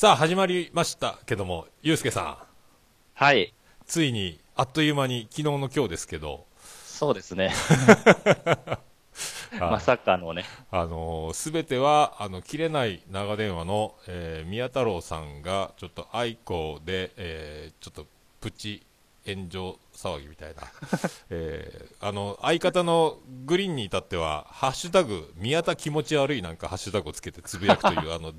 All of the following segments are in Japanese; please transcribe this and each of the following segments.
さあ、始まりましたけども、ゆうすけさん、はい。ついに、あっという間に、昨日の今日ですけど、そうですね。あ まさかのね。あのすべては、あの、切れない長電話の、えー宮太郎さんが、ちょっと愛子で、えーちょっと、プチ炎上騒ぎみたいな。えーあの、相方のグリーンに至っては、ハッシュタグ、宮田気持ち悪いなんかハッシュタグをつけてつぶやくという、あの、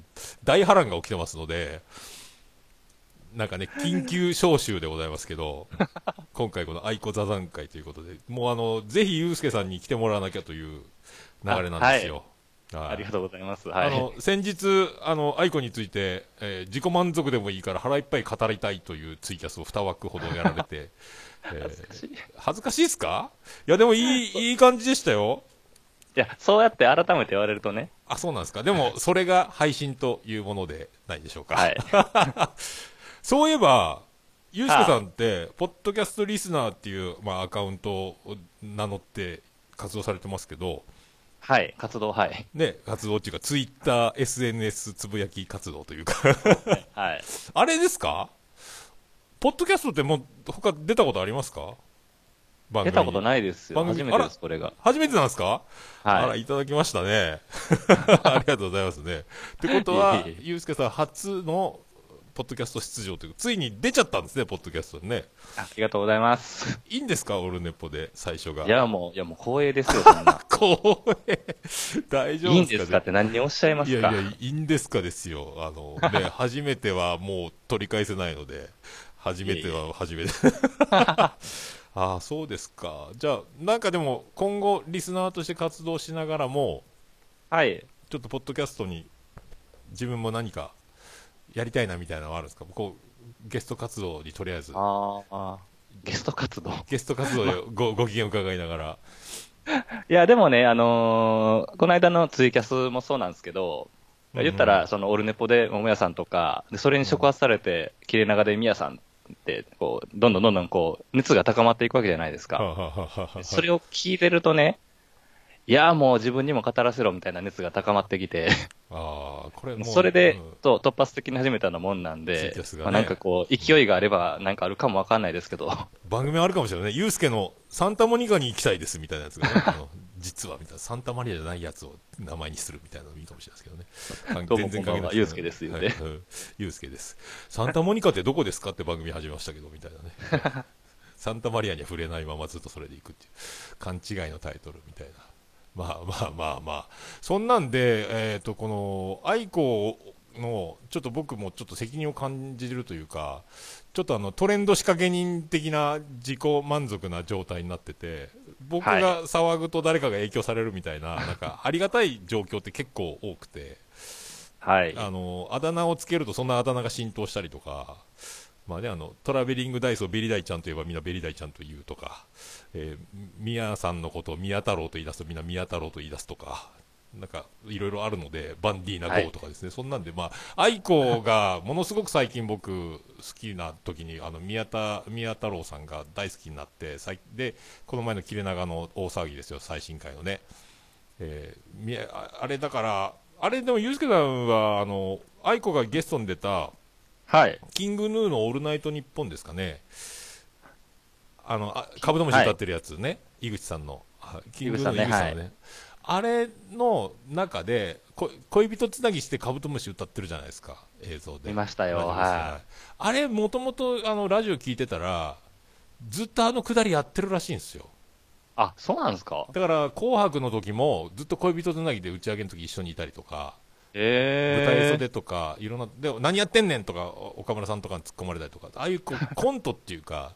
大波乱が起きてますので、なんかね、緊急招集でございますけど、今回この愛子座談会ということで、もうあの、ぜひゆうすけさんに来てもらわなきゃという流れなんですよ。はいありがとうございます。はい。あの先日、あの愛子について、えー自己満足でもいいから腹いっぱい語りたいというツイキャスを2枠ほどやられて、えー恥ずかしいですか？いや、でもいい いい感じでしたよ。いや、そうやって改めて言われるとね。あ、そうなんですか？でも、それが配信というものでないでしょうか？はい。そういえば、ゆうすけさんって、ポッドキャストリスナーっていう、まあ、アカウントを名乗って活動されてますけど、はい。活動、はい。ね、活動っていうか、ツイッター、SNS つぶやき活動というか、はい。あれですか？ポッドキャストってもう、他出たことありますか？番出たことい。ないですよ。初めてです、これが。初めてなんですか、あら、はい。いただきましたね。ありがとうございますね。ってことはゆうすけさん初の、ポッドキャスト出場というついに出ちゃったんですね、ポッドキャストにね。ありがとうございます。いいんですか、オルネポで、最初が。いや、もう、いや、もう光栄ですよ、そんな。光栄。大丈夫ですか、ね、いいんですかって何をおっしゃいますか？いやいや、いいんですかですよ。あの、ね、初めてはもう取り返せないので、初めては初めて。ああ、そうですか。じゃあ、なんかでも、今後、リスナーとして活動しながらも、はい。ちょっとポッドキャストに、自分も何か、やりたいなみたいなのはあるんですか？こう、ゲスト活動にとりあえず、ああ、ゲスト活動？ゲスト活動で ごご機嫌伺いながら、いや、でもね、あのーこの間のツイキャスもそうなんですけど、うん言ったら、そのオルネポで桃屋さんとか、でそれに触発されて、切れ長で宮さんって、こう、どんどんどんどんこう、熱が高まっていくわけじゃないですか。はあはあはあはあ。それを聞いてるとね、いや、もう自分にも語らせろみたいな熱が高まってきて、ああ、これもうそれでうん、と突発的に始めたようなもんなんでねまあなんかこう、勢いがあればなんかあるかもわかんないですけど、番組あるかもしれないね。ユうスケのサンタモニカに行きたいですみたいなやつがね、あの実はみたいな、サンタマリアじゃないやつを名前にするみたいなのもいいかもしれないですけどね。どうも全然関係なユうスケですよねはいうんユうスケです。サンタモニカってどこですかって番組始めましたけど、みたいなね。サンタマリアには触れないままずっとそれでいくっていう、勘違いのタイトルみたいな。まあまあまあまあ。そんなんで、えっ、と、この、愛子の、ちょっと僕もちょっと責任を感じるというか、ちょっとあのトレンド仕掛け人的な自己満足な状態になってて、僕が騒ぐと誰かが影響されるみたいな、なんかありがたい状況って結構多くて、はい。あのあだ名をつけるとそんなあだ名が浸透したりとか、まあね、あのトラベリングダイスをベリダイちゃんといえばみんなベリダイちゃんと言うとか、えー、宮さんのことを宮太郎と言い出すとみんな宮太郎と言い出すとか、なんかいろいろあるので、バンディーナはい GO とかですね、そんなんで、まあ、愛子が ものすごく最近僕、好きな時にあの宮田宮太郎さんが大好きになって、さいでこの前の切れ長の大騒ぎですよ、最新回のね。えーあれだから、あれでも、ユースケさんは、あの、愛子がゲストに出た、はい。キングヌーのオールナイトニッポンですかね。あの、あカブトムシ歌ってるやつね。井口さんの。あキングの井井口さんのね。あれの中で、こ恋人つなぎしてカブトムシ歌ってるじゃないですか。映像で。見ましたよはいあれ、もともと、あの、ラジオ聞いてたら、ずっとあのくだりやってるらしいんですよ。あ、そうなんですか？だから、紅白の時も、ずっと恋人つなぎで打ち上げの時一緒にいたりとか、え舞台え袖とか、いろんな、でも何やってんねんとか、岡村さんとかに突っ込まれたりとか、ああいうこうコントっていうか、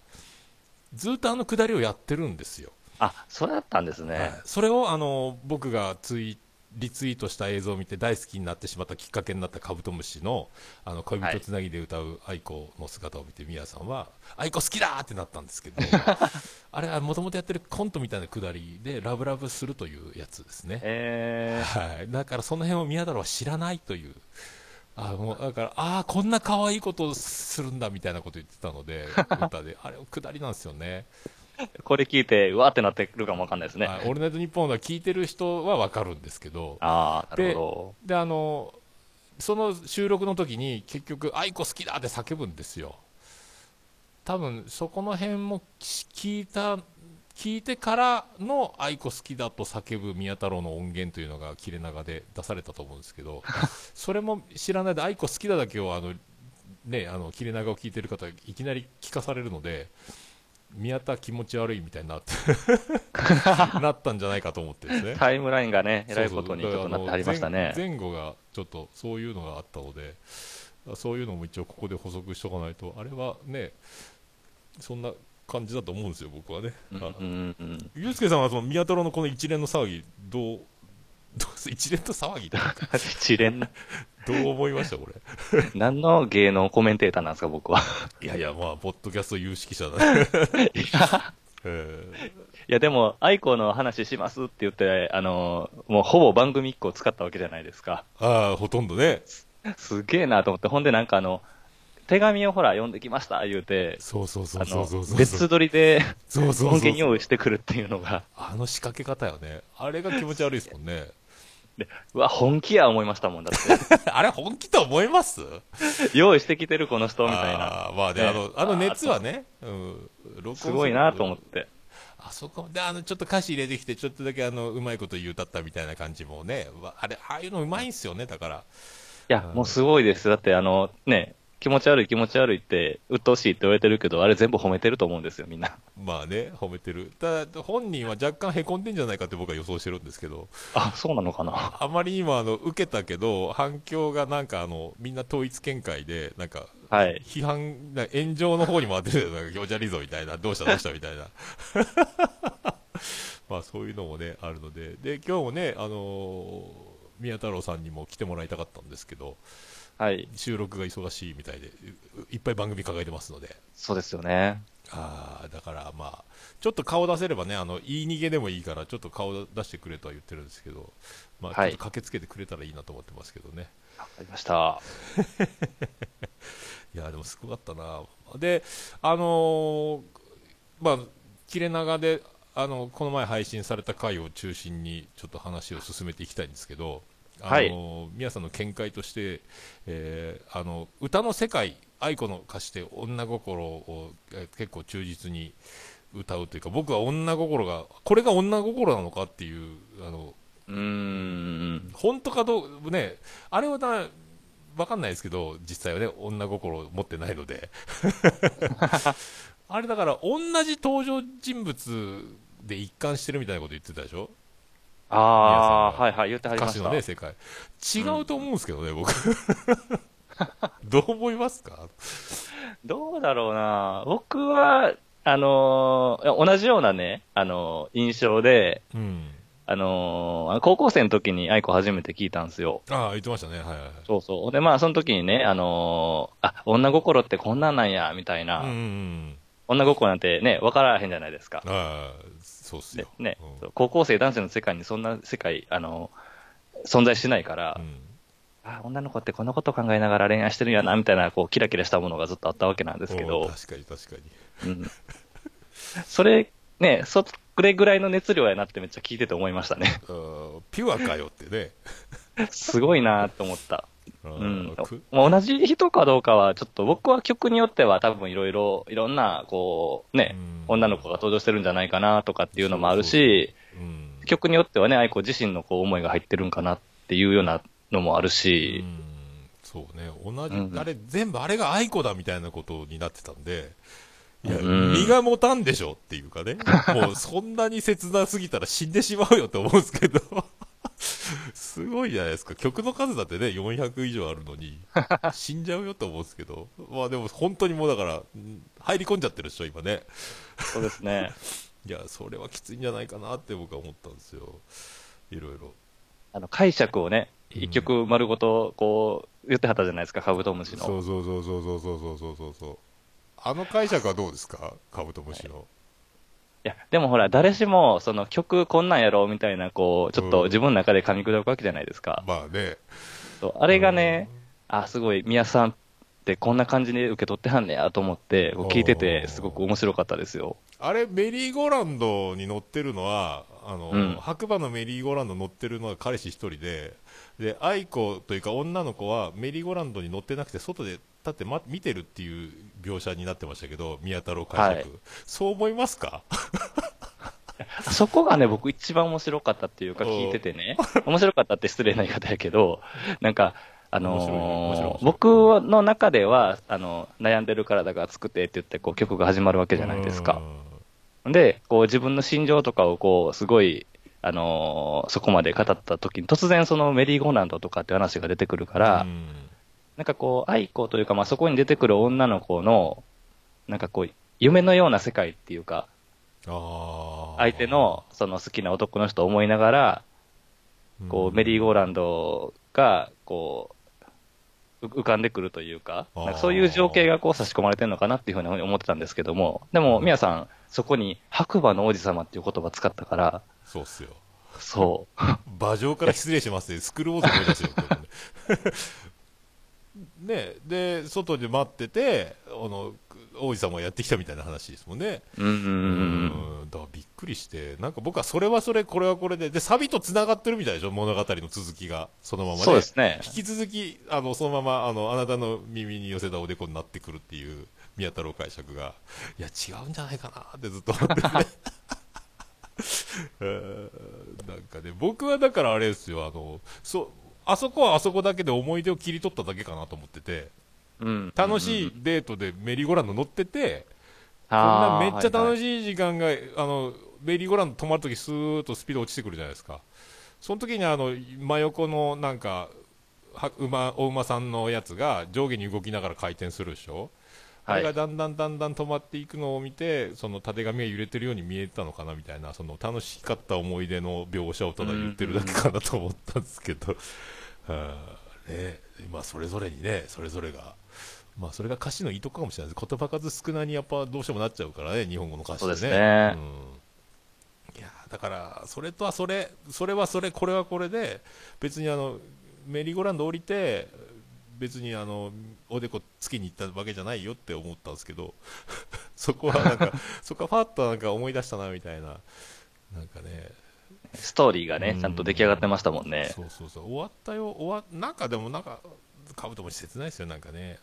ずっとあのくだりをやってるんですよ。あ、そうだったんですね。はいそれをあの僕がツイリツイートした映像を見て大好きになってしまったきっかけになったカブトムシのあの恋人つなぎで歌う愛子の姿を見て、ミヤさんは愛子好きだってなったんですけど あれはもともとやってるコントみたいなくだりでラブラブするというやつですね、えはい、だからその辺を宮太郎は知らないというあもうだからああこんな可愛いことをするんだみたいなこと言ってたので 歌であれくだりなんですよねー、これ聞いて、うわーってなってるかもわかんないですね。はいオールナイトニッポンが聞いてる人はわかるんですけどああ、なるほど。であのその収録の時に結局「愛子好きだ!」って叫ぶんですよ多分そこの辺も聞いた聞いてからの愛子好きだと叫ぶ宮太郎の音源というのが切れ長で出されたと思うんですけど それも知らないで愛子好きだだけをあのねあの切れ長を聞いてる方いきなり聞かされるので宮田気持ち悪いみたいになって なったんじゃないかと思ってですねタイムラインがね、えらいことにちょっとなってありましたね。前前後がちょっとそういうのがあったのでそういうのも一応ここで補足しとかないとあれはねそんな感じだと思うんですよ僕はね、うんうんうん、ゆうすけさんはその宮太郎のこの一連の騒ぎどうどう一連の騒ぎ 一連な、どう思いましたこれ？何の芸能コメンテーターなんですか、僕は？いやいやまあポッドキャスト有識者だね、えいや、でも、愛子の話しますって言って、あの、もうほぼ番組1個使ったわけじゃないですか。ーああほとんどね。すげえなと思って、ほんでなんかあの、手紙をほら、読んできました、言うて、そうそうそうそうそうそう、別撮りでそうそう用意してくるっていうのが、あの仕掛け方よねあれが気持ち悪いですもんねでうわ、本気や思いましたもんだって。あれ本気と思います？用意してきてるこの人みたいな。あーまあね、ねあの、あの熱はね、うん、すごいなと思って。あそこで、あの、ちょっと歌詞入れてきて、ちょっとだけあの、うまいこと言うたったみたいな感じもね、わあれ、ああいうのうまいんすよね、だから。いや、もうすごいです。だってあの、ね、気持ち悪い気持ち悪いって、鬱陶しいって言われてるけど、あれ全部褒めてると思うんですよ、みんな。まあね、褒めてる。ただ、本人は若干へこんでんじゃないかって僕は予想してるんですけど、あ、そうなのかな？あまりにもあの、受けたけど、反響がなんかあの、みんな統一見解で、なんか、はい。批判、な炎上の方に回ってる なんか、行者リゾみたいな、どうしたどうしたみたいな。まあそういうのもね、あるので。で、今日もね、あのー宮太郎さんにも来てもらいたかったんですけど、はい。収録が忙しいみたいで、いいっぱい番組抱えてますので。そうですよね。ああ、だからまあ、ちょっと顔出せればね、あの、言い逃げでもいいから、ちょっと顔出してくれとは言ってるんですけど、まあ、ちょはいっと駆けつけてくれたらいいなと思ってますけどね。わかりました。いやでもすごかったな、で、あのーまあ、切れ長で、あのこの前配信された回を中心にちょっと話を進めていきたいんですけど、あのー皆さんの見解として、えーあの歌の世界、愛子の歌詞で女心を、えー結構忠実に歌うというか、僕は女心が、これが女心なのかっていう、あのうーん。本当かどう、ね、あれはな、わかんないですけど、実際はね、女心を持ってないので。あれだから、同じ登場人物で一貫してるみたいなこと言ってたでしょ？ああ、はいはい、言ってはりました。歌詞のね、世界。違うと思うんですけどね、僕。どう思いますか？どうだろうな僕は、あのー同じようなね、あのー印象で、うん。あのー高校生の時に愛子初めて聞いたんですよ。ああ、言ってましたね。はいはいはい。そうそう。で、まあ、その時にね、あのーあ、女心ってこんなんなんや、みたいな。うんうんうん。女心なんてね、わからへんじゃないですか。ああ、そうっすでよ。ね、うん高校生男性の世界にそんな世界、あの存在しないから、うんあ、女の子ってこんなこと考えながら恋愛してるんやな、みたいな、こう、キラキラしたものがずっとあったわけなんですけど、お確かに確かに。うん。それ、ね、それぐらいの熱量やなってめっちゃ聞いてて思いましたね。あーピュアかよってね。すごいなと思った。うん。くもう同じ人かどうかは、ちょっと僕は曲によっては多分いろいろ、いろんな、こう、ね、うん。女の子が登場してるんじゃないかなとかっていうのもあるし、うん。曲によってはね、愛子自身のこう思いが入ってるんかなっていうようなのもあるし。う、ん。そうね、同じ、うん。あれ、全部あれが愛子だみたいなことになってたんで、いや、うん身が持たんでしょっていうかね、もうそんなに切なすぎたら死んでしまうよって思うんですけど、すごいじゃないですか、曲の数だってね、400以上あるのに、死んじゃうよと思うんですけど、まあでも本当にもうだから、うん入り込んじゃってるでしょ、今ね。そうですね。いや、それはきついんじゃないかなって僕は思ったんですよ、いろいろ。あの、解釈をね、うん一曲丸ごと、こう、言ってはったじゃないですか、カブトムシの。そうそうそうそうそうそうそうそうそうあの解釈はどうですかカブトムシの、いや、でもほら、誰しも、その曲こんなんやろ、みたいな、こう、ちょっと自分の中で噛み砕くわけじゃないですか。まあね。そうあれがね、あ、すごい、宮さんってこんな感じで受け取ってはんねやと思って、こう聞いてて、すごく面白かったですよ。あれ、メリーゴーランドに乗ってるのは、あの、うん。白馬のメリーゴーランド乗ってるのは彼氏一人で、で、愛子というか女の子はメリーゴーランドに乗ってなくて、外で立って、ま、見てるっていう描写になってましたけど、宮太郎解釈。はい。そう思いますか？そこがね、僕一番面白かったっていうか聞いててね、面白かったって失礼な言い方やけど、なんか、あのー僕の中では、あの、悩んでる体が熱くてって言って、こう曲が始まるわけじゃないですか。で、こう自分の心情とかをこう、すごい、あのーそこまで語った時に、突然そのメリーゴーランドとかって話が出てくるかうら、んなんかこう、愛子というか、まあそこに出てくる女の子の、なんかこう、夢のような世界っていうか、相手のその好きな男の人を思いながら、こう、メリーゴーランドが、こう、う浮かんでくるというか、かそういう情景がこう差し込まれてるのかなっていうふうに思ってたんですけども、でも、宮さん、そこに白馬の王子様っていう言葉使ったから、そうっすよ。そう。馬上から失礼しますね、スクールウォーズ思い出すよ、ねねで、外で待ってて、あの王子様がやってきたみたいな話ですもんね。うんうんうんうんだからびっくりして、なんか僕はそれはそれ、これはこれで、で、サビと繋がってるみたいでしょ、物語の続きが、そのままね。そうですね。引き続き、あの、そのまま、あの、あなたの耳に寄せたおでこになってくるっていう、宮太郎解釈が、いや、違うんじゃないかなってずっと思ってね。え ー なんかね、僕はだからあれですよ、あの、そう、あそこはあそこだけで思い出を切り取っただけかなと思ってて、うん。楽しいデートでメリーゴーランド乗ってて、こんなめっちゃ楽い。しい時間が、あの、メリーゴーランド止まるときスーッとスピード落ちてくるじゃないですか。その時にあの、真横のなんか、は馬、お馬さんのやつが上下に動きながら回転するでしょあはい。れがだんだんだんだん止まっていくのを見て、その縦紙が揺れてるように見えたのかなみたいな、その楽しかった思い出の描写をただ言ってるだけかなと思ったんですけど、はあね、まあそれぞれにね、それぞれが、まあそれが歌詞のいいとこかもしれないです。言葉数少なにやっぱどうしてもなっちゃうからね、日本語の歌詞そうですね。ねうん、いやだから、それとはそれ、それはそれ、これはこれで、別にあのメリーゴーランド降りて、別にあのおでこつけに行ったわけじゃないよって思ったんですけど、そこはなんか、そこはファッとなんか思い出したなみたいな、なんかね、ストーリーがねうん、ちゃんと出来上がってましたもんね。そうそうそう、終わったよ、終わなんかでもなんか、カブトムシ切ないですよ、なんかね。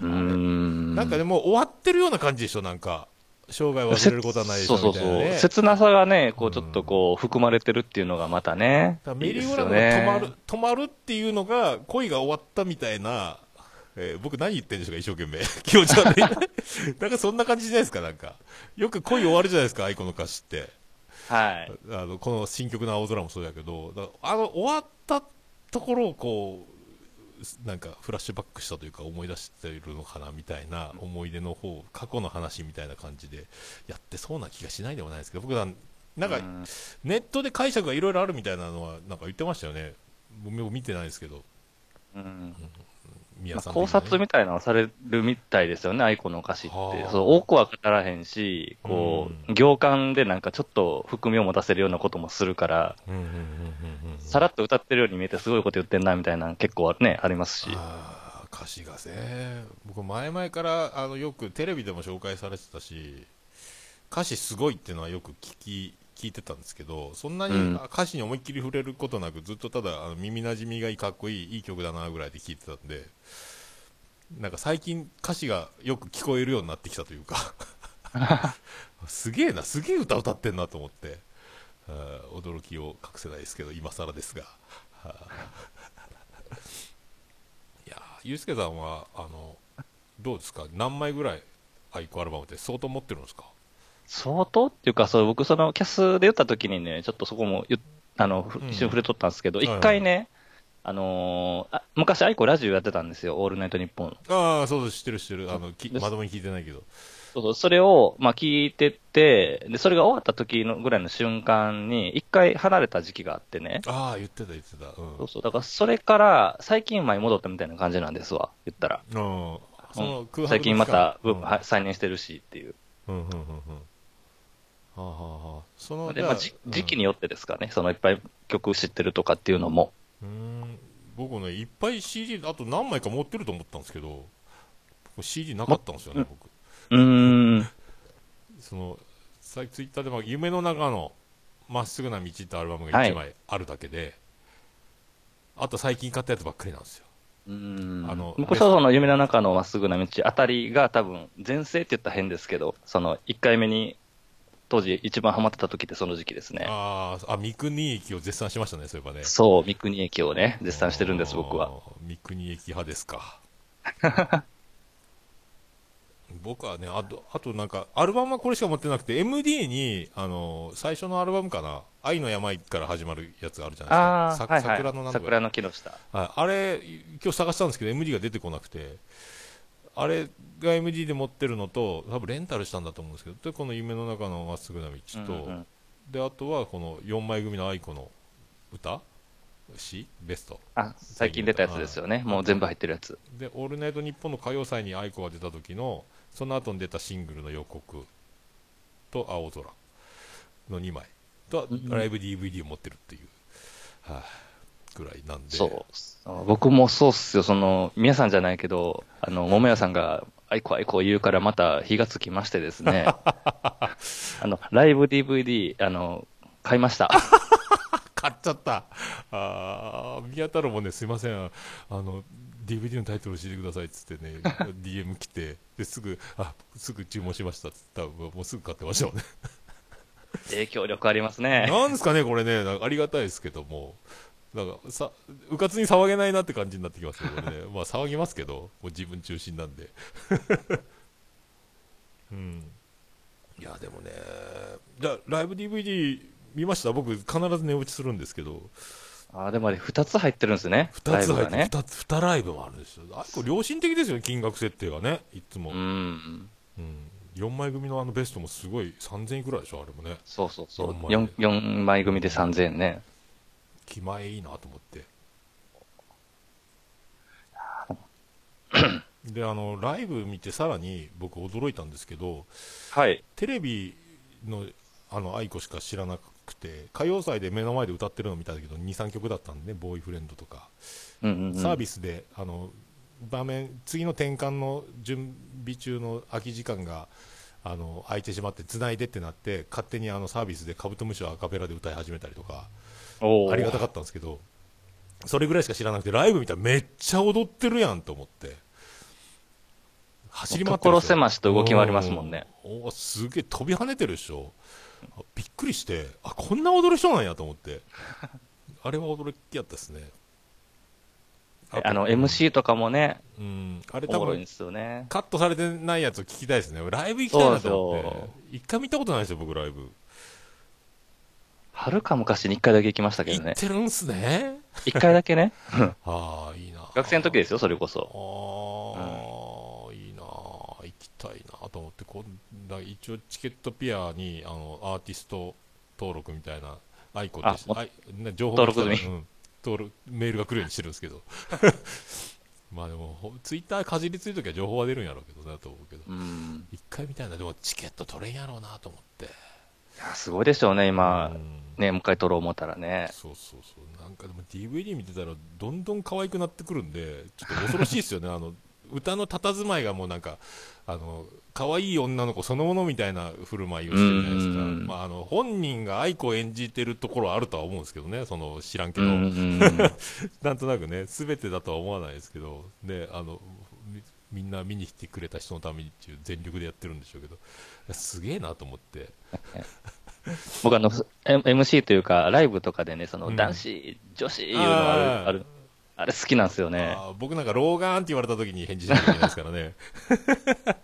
うーん。なんかでも終わってるような感じでしょ、なんか。生涯忘れることはないでしょ、そうそうそう。切なさがね、こう、ちょっとこう、含まれてるっていうのがまたねだか。らいいですメリーゴーラよンドが止まる、ね。止まるっていうのが、恋が終わったみたいな、えー僕何言ってんでしょうか、一生懸命。気持ち悪い。なんかそんな感じじゃないですか、なんか。よく恋終わるじゃないですか、愛子の歌詞って。はい。あの、この新曲の青空もそうだけど、あの、終わったところをこう、なんかフラッシュバックしたというか思い出しているのかなみたいな思い出の方、過去の話みたいな感じでやってそうな気がしないでもないですけど、僕はなんかうん。ネットで解釈がいろいろあるみたいなのはなんか言ってましたよね。僕も見てないですけど、うん宮さん、考察みたいなのをされるみたいですよね、愛子の歌詞って。は。あ。そう多くは語らへんし、こうう、行間でなんかちょっと含みを持たせるようなこともするから、さらっと歌ってるように見えてすごいこと言ってんなみたいなの結構ね、ありますし。歌詞がね僕前々からあのよくテレビでも紹介されてたし歌詞すごいっていうのはよく聞き聞いてたんですけどそんなにうん。歌詞に思いっきり触れることなくずっとただあの耳なじみがいいかっこいいいい曲だなぐらいで聞いてたんでなんか最近歌詞がよく聞こえるようになってきたというか。すげえなすげえ歌歌ってんなと思って。驚きを隠せないですけど今更ですが。はあいやーゆうすけさんはあのどうですか？何枚ぐらいアイコアルバムって相当持ってるんですか？相当っていうか、そう、僕そのキャスで言った時にね、ちょっとそこもあの、一瞬触れとったんですけど、一回ね、あのーあ昔、アイコラジオやってたんですよ、オールナイトニッポン。ああそう知ってる知ってる。あのきまともに聞いてないけど。そうそう、それを、まあ、聞いてて、で、それが終わった時のぐらいの瞬間に、一回離れた時期があってね。ああ言ってた言ってた。うん。そうそう、だからそれから、最近前に戻ったみたいな感じなんですわ、言ったら。うん最近また、ブームうんはい再燃してるしっていう。うんうんうんうんはあはそのまあ、時期によってですかね、そのいっぱい曲知ってるとかっていうのも。うーん僕ねいっぱい CD あと何枚か持ってると思ったんですけど僕 CD なかったんですよね僕うーん。そのさツイッターでも夢の中のまっすぐな道ってアルバムが1枚あるだけで、あと最近買ったやつばっかりなんですよ。うん。あの僕はその夢の中のまっすぐな道あたりが多分、前世って言ったら変ですけど、その1回目に、当時一番ハマってた時ってその時期ですね。あーあ、三国駅を絶賛しましたね、そういえばね。そう、三国駅をね、絶賛してるんです、僕は。三国駅派ですか。僕はね、あと、あとなんか、アルバムはこれしか持ってなくて、MD に、あの、最初のアルバムかな、愛の山から始まるやつがあるじゃないですか。さああ、はいはい。桜のなんとか桜の木の下。はい、あれ、今日探したんですけど、MD が出てこなくて、あれが MD で持ってるのと、多分レンタルしたんだと思うんですけど、でこの夢の中のまっすぐな道と、うんうんであとはこの4枚組の愛子の歌詩ベスト。あ、最近出たやつですよね。もう全部入ってるやつ。で、オールナイトニッポンの歌謡祭に愛子が出た時の、その後に出たシングルの予告と青空の2枚と、うんライブ DVD を持ってるっていう、はいぐらいなんで。そう。僕もそうっすよ。その、皆さんじゃないけど、あの、桃屋さんが、あいこあいこ言うからまた火がつきましてですね。あの、ライブ DVD、あの、買いました。買っちゃった。あー宮太郎もね、すいません。あの、DVD のタイトル教えてくださいっつってね、DM 来て、ですぐ、あ、すぐ注文しましたっつったら、もうすぐ買ってましたもんね。影響力ありますね。なんですかね、これね、ありがたいですけども。なんかさ、うかつに騒げないなって感じになってきますよ、ね。まあ騒ぎますけど、もう自分中心なんで。うん。いや、でもね、じゃあ、ライブ DVD 見ました？僕、必ず寝落ちするんですけど、あ、でもあれ、二つ入ってるんですね。二つ入って、ライブがね。二つ、二ライブもあるんですよ。あこれ良心的ですよね、金額設定がね、いつも。ううん。ん。4枚組のあのベストもすごい3000円くらいでしょ、あれもね。そうそうそう。四枚四四枚組で3000円ね。気前いいなと思って。で、あの、ライブ見てさらに僕驚いたんですけど、はい。テレビのあの愛子しか知らなくて、歌謡祭で目の前で歌ってるの見たけど、2、3曲だったんでね、ボーイフレンドとか、うんうん、うん。サービスで、あの、場面、次の転換の準備中の空き時間が、あの、空いてしまって、繋いでってなって、勝手にあのサービスでカブトムシをアカペラで歌い始めたりとか、ありがたかったんですけど、それぐらいしか知らなくて、ライブ見たらめっちゃ踊ってるやんと思って。走り回ってる狭しと動き回りますもんね。うんおーすげえ飛び跳ねてるでしょ。あびっくりして、あ、こんな踊る人なんやと思って。あれは驚きやったですね。とあの、MC とかもね、うん、あれ多分おもろいんですよね。カットされてないやつを聞きたいですね。ライブ行きたいなと思って。一回見たことないですよ、僕ライブ。はるか昔に一回だけ行きましたけどね行っ。てるんすね。一回だけね。ああ、いいな。学生の時ですよ、それこそ。ああ、いいな行きたいなと思ってこんな一応チケットピアにあのアーティスト登録みたいなアイコってあもあいな情報登録済みうん、登録メールが来るようにしてるんですけど まあでもほツイッターかじりついときは情報は出るんやろうけどなと思うけどうん。一回みたいなでもチケット取れんやろうなと思っていや、すごいでしょうね、今。う。ん。ね、もう一回撮ろう思ったらね。そうそうそう。なんかでも DVD 見てたらどんどん可愛くなってくるんでちょっと恐ろしいですよね。あの歌の佇まいがもうなんかあの可愛い女の子そのものみたいな振る舞いをしてるじゃないですか、うんまあ、あの本人が愛子を演じてるところはあるとは思うんですけどねその知らんけど。なんとなくね全てだとは思わないですけど。ねあのみみんな見に来てくれた人のためにっていう全力でやってるんでしょうけどすげえなと思って。僕あの、M- MC というか、ライブとかでね、その、うん。男子、女子いうのある、あー。ある、あれ好きなんですよね。僕なんか老眼って言われた時に返事しなきゃいけないですからね。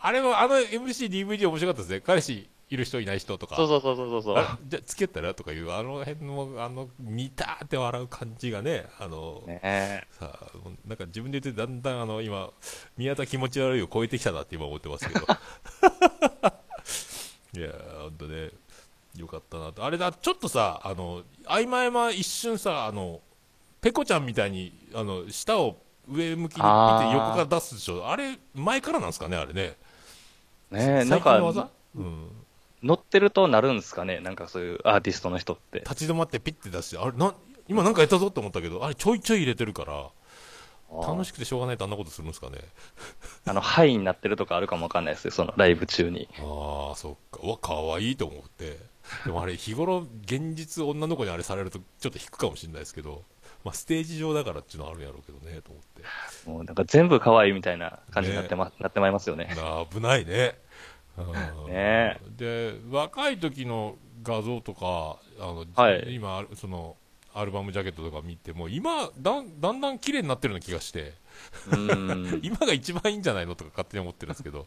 あれもあの MC、DVD 面白かったですね。彼氏いる人いない人とか。そうそうそうそうそう。あじゃあ付き合ったらとかいうあの辺のあの見たーって笑う感じがねあのね。えさあなんか自分で言ってだんだんあの今宮田気持ち悪いを超えてきたなって今思ってますけど。いやーほんとねよかったなと。あれだちょっとさあの合間合間一瞬さあのペコちゃんみたいにあの舌を上向きに見て横から出すでしょ。あれ前からなんですかねあれね。ねえ、なん最近の技？か、うん乗ってるとなるんですかね？なんかそういうアーティストの人って。立ち止まってピッて出してあれな今なんかやったぞって思ったけどあれちょいちょい入れてるから楽しく。くてしょうがないとあんなことするんですかね？あの、ハイになってるとかあるかもわかんないですよ、そのライブ中に。ああ、そっか。うわ、かわいいと思って。でもあれ、日頃、現実女の子にあれされると、ちょっと引くかもしれないですけど、まあ、ステージ上だからっていうのはあるんやろうけどね、と思って。もうなんか全部可愛いみたいな感じになってま、なってまいりますよね。な危ないね。うん。ね。で、若い時の画像とか、あの、はい。今、その、アルバムジャケットとか見ても、今、だんだんだん綺麗になってるような気がして、うん。今が一番いいんじゃないのとか勝手に思ってるんですけど、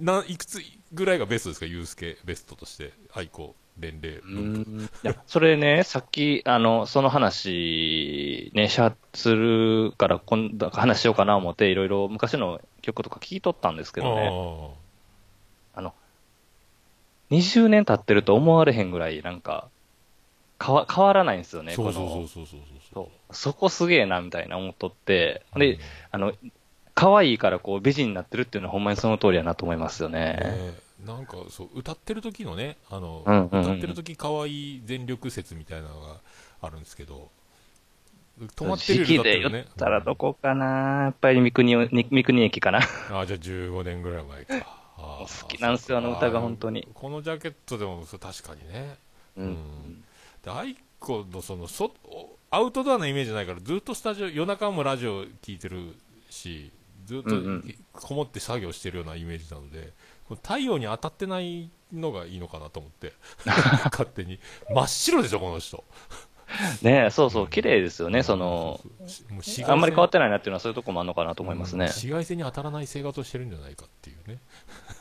ないくつぐらいがベストですか、ユースケベストとして、愛子、年齢、それね、さっき、あの、その話、ね、シャツするから、今度話しようかな思って、いろいろ昔の曲とか聞いとったんですけどね、20年経ってると思われへんぐらい、なんか、変わ、変わらないんですよね、そうそうそうそうそう。そうそうそこすげえな、みたいな思っとって、で、あの、可愛いからこう美人になってるっていうのはほんまにその通りやなと思いますよね。ねなんかそう歌ってる時のねあの、うんうんうん。歌ってる時可愛い全力説みたいなのがあるんですけど止まってるより歌ってるね。言ったらどこかなやっぱり三国三国駅かな。ああじゃあ15年ぐらい前か好きなんですよあの歌が本当に。このジャケットでもそう確かにね。ううん。ん。でアイコのそのそアウトドアなイメージないからずっとスタジオ夜中もラジオ聞いてるしずっとこもって作業してるようなイメージなので太陽に当たってないのがいいのかなと思って。勝手に。真っ白でしょこの人。ねそうそう、綺麗ですよね、その、あんまり変わってないなっていうのはそういうとこもあるのかなと思いますね。紫外線に当たらない生活をしてるんじゃないかっていうね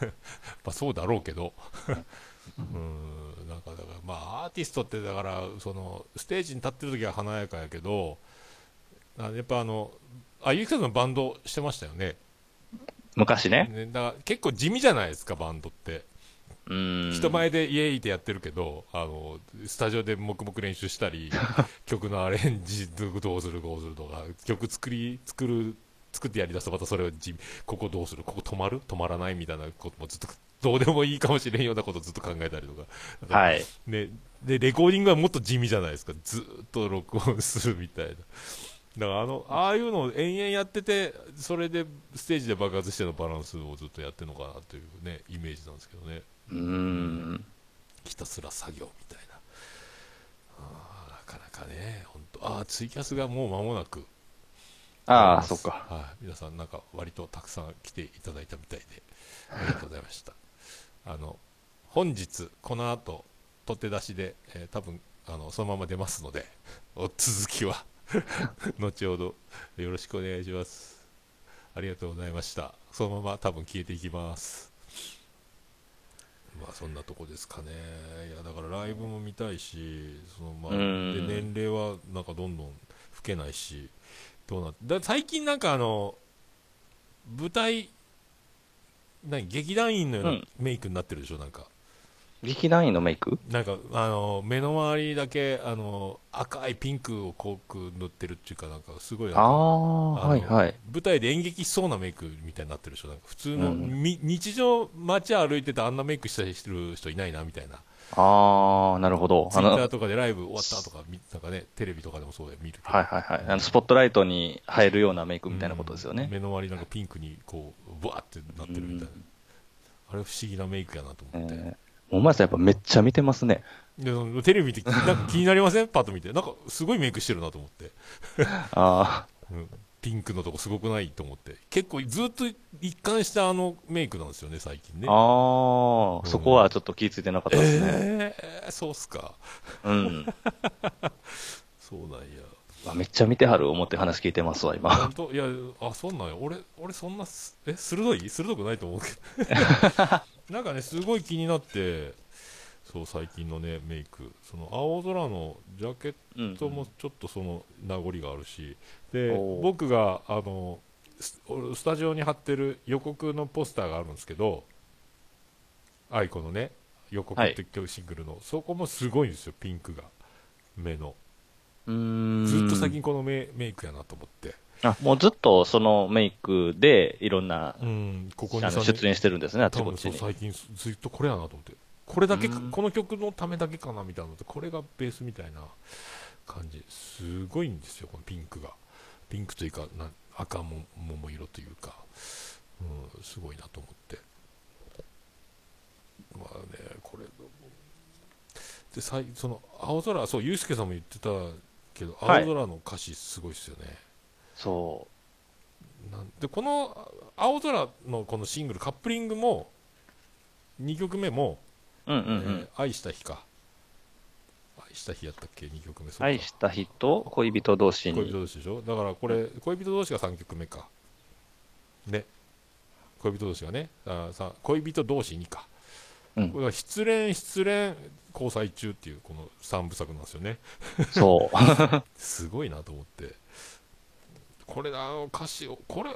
まあそうだろうけど うんなんかだからまあアーティストってだからそのステージに立ってる時は華やかやけどあやっぱあのあゆきさんのバンドしてましたよね昔ね。ねだから結構地味じゃないですかバンドってうん。人前でイエーイってやってるけどあのスタジオで黙々練習したり 曲のアレンジどうするどうするとか曲作り作る作ってやりだすとまたそれをここどうする？ここ止まる？止まらない？みたいなこともずっとどうでもいいかもしれんようなことずっと考えたりとか。かはい。ね、でレコーディングはもっと地味じゃないですか。ずーっと録音するみたいな。だからあのああいうのを延々やっててそれでステージで爆発してのバランスをずっとやってるのかなというねイメージなんですけどね。うん。ひたすら作業みたいな。あーなかなかね本当あーツイキャスがもう間もなくああ、そっか。はい、皆さんなんか割とたくさん来ていただいたみたいで。ありがとうございました。あの本日この後取って出しで、えー多分あのそのまま出ますのでお続きは 後ほどよろしくお願いします。ありがとうございました。そのまま多分消えていきます。まあそんなとこですかね。いやだからライブも見たいしそのまあうん。で年齢はなんかどんどん老けないしどうなだ最近なんかあの舞台何劇団員のよううなん。メイクになってるでしょ、なんか。劇団員のメイク？なんかあの目の周りだけあの赤いピンクを濃く塗ってるっていうかなんかすごいなんかああ、はいはい。舞台で演劇しそうなメイクみたいになってるでしょなんか。普通の、うん。み日常街歩いててあんなメイクしたりしてる人いないなみたいなああ、なるほど。ツイッターとかでライブ終わったとかみなんかねテレビとかでもそうで見るけど。はいはい。あの、スポットライトに入るようなメイクみたいなことですよね。目の周りなんかピンクにこうブワーってなってるみたいな、あれ不思議なメイクやなとえ思って、ー。お前さんやっぱめっちゃ見てますね。でテレビ見てなんか気になりません？パッと見て。なんかすごいメイクしてるなと思って、あうん、ピンクのとこすごくないと思って。結構ずっと一貫したあのメイクなんですよね最近ね。あ、ああ、そこはちょっと気づいてなかったですね。えー、そうっすか。うん。そうなんや。あめっちゃ見てはる思って話聞いてますわ、今。本当？いやあそんなんや。俺俺そんなすえ鋭い？鋭くないと思うけど。なんかねすごい気になってそう最近のねメイク。その青空のジャケッうんトもちょっとその名残があるし。でおー。僕があのススタジオに貼ってる予告のポスターがあるんですけどアイコのね予告っていうシングルの、そこもすごいんですよピンクが。目の。うーん。ずっと最近このメメイクやなと思って。あ、もうずっとそのメイクでいろんな、うんここに出演してるんですね、あっちこっちに。最近ずっとこれやなと思ってこれだけかうん。この曲のためだけかなみたいなのってこれがベースみたいな感じ。すごいんですよこのピンクが。ピンクというかな赤も桃色というか、うん、すごいなと思って。まあねこれでさいその青空そうユースケさんも言ってたけど青はい。空の歌詞すごいですよね、そなんでこの青空のこのシングルカップリングも2曲目も、う。うんうん。うえんー。愛した日か。愛した日やったっけ？2曲目そうか。愛した人、恋人同士恋人に。同士でしょ？だからこれ恋人同士が3曲目か。ね。恋人同士がね。あさ恋人同士にか。うん。これは失恋失恋交際中っていうこの3部作なんですよね。そう。すごいなと思って。これあの歌詞をこれ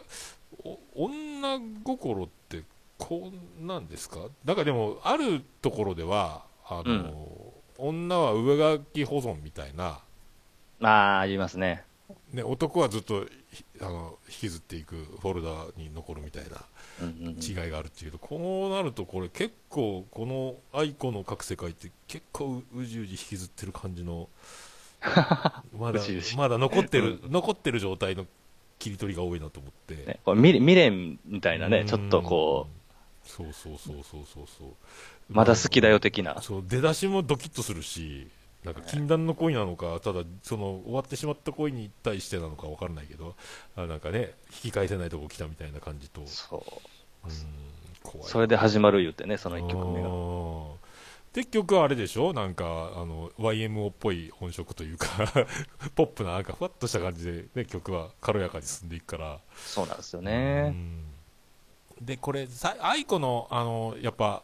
お女心ってこうなんですか？だからでもあるところではあの、女は上書き保存みたいな。まあ、言いますね。ね、男はずっとひあの引きずっていくフォルダに残るみたいなうんうんうん。違いがあるっていうと、こうなるとこれ結構この愛子の各世界って結構ううじうじ引きずってる感じの まだまだ残ってる残ってる状態の切り取りが多いなと思って、ね、これ未未練みたいなね、うん。ちょっとこう、そうそうそうそうそうそうまだ好きだよ的な。そう出だしもドキッとするしなんか禁断の恋なのかただその終わってしまった恋に対してなのか分からないけどあなんかね引き返せないとこ来たみたいな感じと、うん、そう。怖いそれで始まる言うてね、その一曲目が。結局あれでしょ？なんかあの YMO っぽい本色というか ポップななんかふわっとした感じで、ね、曲は軽やかに進んでいくからそうなんですようね。んでこれさ愛子のあのやっぱ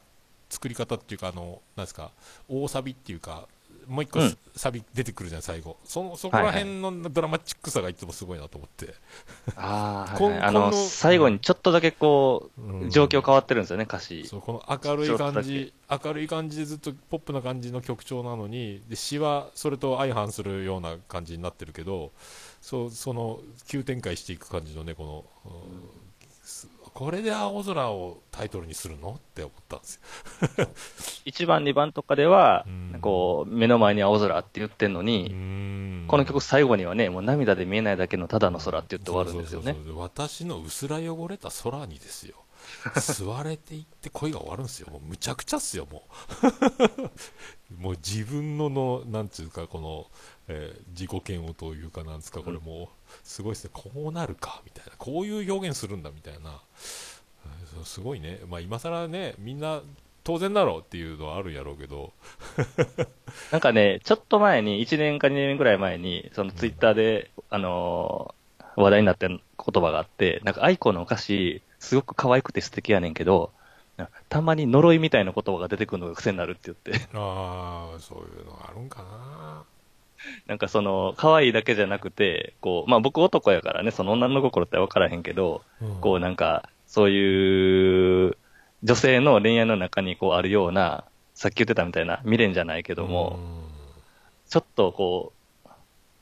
作り方っていうかあのなんですか大サビっていうかもう一個、うん。サビ出てくるじゃん最後。そのそこら辺のドラマチックさがいつもすごいなと思って、ああ、はいはい。あの、最後にちょっとだけこう、うん。状況変わってるんですよね、歌詞。そうこの明るい感じ明るい感じでずっとポップな感じの曲調なのにで詩はそれと相反するような感じになってるけどそうその急展開していく感じのねこの、うん。すこれで青空をタイトルにするのって思ったんですよ。1番、2番とかではうん、こう、目の前に青空って言ってんのに、うん。この曲最後にはね、もう涙で見えないだけのただの空って言って終わるんですよね。そう。そうそう私の薄ら汚れた空にですよ。吸われていって恋が終わるんですよ。もうむちゃくちゃっすよもう。もう自分ののなんつうかこの、えー自己嫌悪というかなんですかこれもうすごいですね。こうなるかみたいな。こういう表現するんだみたいな、すごいね。まあ今更ねみんな当然だろうっていうのはあるんやろうけど。なんかね、ちょっと前に、1年か2年ぐらい前に、そのツイッターで、あのー話題になってる言葉があって、なんか、愛子の歌詞、すごく可愛くて素敵やねんけど、たまに呪いみたいな言葉が出てくるのが癖になるって言って、ああそういうのがあるんかな なんかその、可愛いだけじゃなくて、こう、まあ僕男やからね、その女の心って分からへんけど、こうなんか、そういう、女性の恋愛の中にこうあるような、さっき言ってたみたいな未練じゃないけども、ちょっとこう、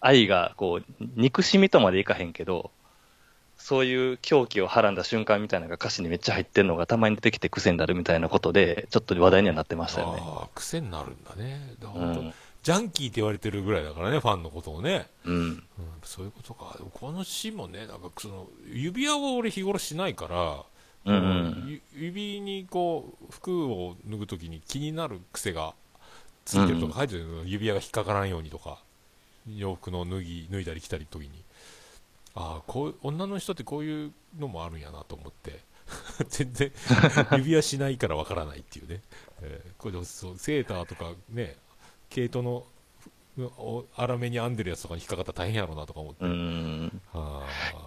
愛がこう、憎しみとまでいかへんけど、そういう狂気をはらんだ瞬間みたいなのが歌詞にめっちゃ入ってんのがたまに出てきて癖になるみたいなことで、ちょっと話題にはなってましたよね。ああ癖になるんだねだからうん。ジャンキーって言われてるぐらいだからねファンのことをね、うん。うん、そういうことか。この詩もねなんかその指輪を俺日頃しないから、うんうん。ゆ指にこう服を脱ぐときに気になる癖がついてるとか書いてるの、指輪が引っかからんようにとか洋服の脱ぎ脱いだり着たりときに。ああこう女の人ってこういうのもあるんやなと思って。全然指輪しないからわからないっていうね、えーこれでもそうセーターとかね毛糸の粗めに編んでるやつとかに引っかかったら大変やろうなとか思って、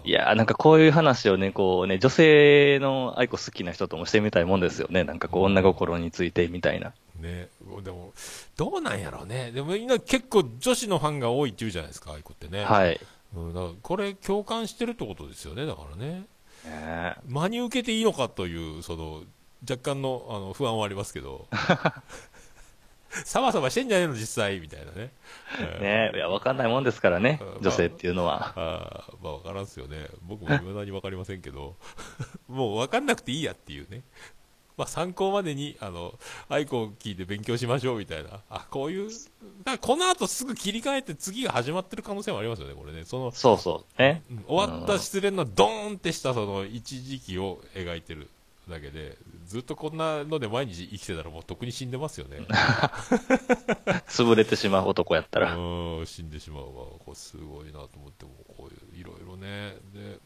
いやーなんかこういう話をね、こうね、女性の愛子好きな人ともしてみたいもんですよね。なんかこう女心についてみたいな。ね、でも、どうなんやろうね、でもみんな結構女子のファンが多いって言うじゃないですか、愛子ってね。はい。うん、だからこれ、共感してるってことですよね、だからね。ね真に受けていいのかという、その、若干のあの不安はありますけど。サバサバしてんじゃねえの、実際、みたいなね。えーねいや、わかんないもんですからねうん、女性っていうのは。あーまあ、わからんすよね。僕も未だにわかりませんけど、もうわかんなくていいやっていうね、まあ、参考までに、あの、アイコを聞いて勉強しましょうみたいな。あ、こういう、だこの後すぐ切り替えて次が始まってる可能性もありますよね、これね。その、そうそう。ね。うん終わった失恋のドーンってしたその一時期を描いてるだけで、ずっとこんなので毎日生きてたらもうとっくに死んでますよね。潰れてしまう男やったら。うん、死んでしまうわ。これすごいなと思って、もうこういう、いろいろね。で、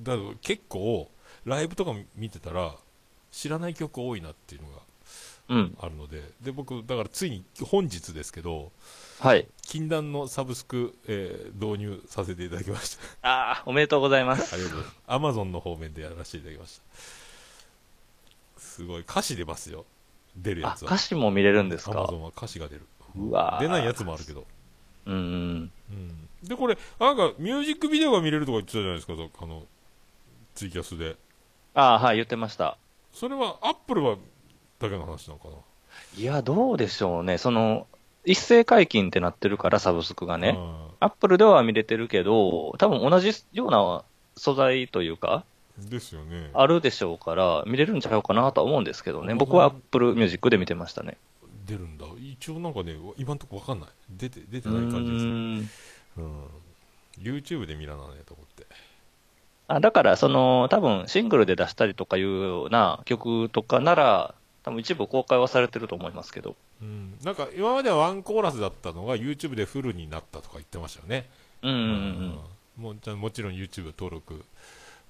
だから結構、ライブとか見てたら、知らない曲多いなっていうのがうん。あるので、で、僕、だからついに本日ですけど、はい。禁断のサブスク、えー導入させていただきました。ああ、おめでとうございまあす。りがとうございます。アマゾンの方面でやらせていただきました。すごい、歌詞出ますよ。出るやあ、つは。歌詞も見れるんですか？アマゾンは歌詞が出る。うわー出ないやつもあるけど。うんうん。うん。で、これ、なんか、ミュージックビデオが見れるとか言ってたじゃないですか、そあの、ツイキャスで。ああ、はい、言ってました。それは、アップルは、だけの話なのかな？いや、どうでしょうね。その、一斉解禁ってなってるから、サブスクがね。うんアップルでは見れてるけど、多分同じような素材というか、ですよね。あるでしょうから、見れるんちゃうかなとは思うんですけどね。僕はアップルミュージックで見てましたね。出るんだ。一応なんかね、今んとこわかんない。出て、出てうない感じですね。うん。YouTube で見らなねと思って。あだから、その、多分シングルで出したりとかいうような曲とかなら、多分一部公開はされてると思いますけど。うん。なんか、今まではワンコーラスだったのが YouTube でフルになったとか言ってましたよね。うんうんうん。もうじゃあもちろん YouTube 登録、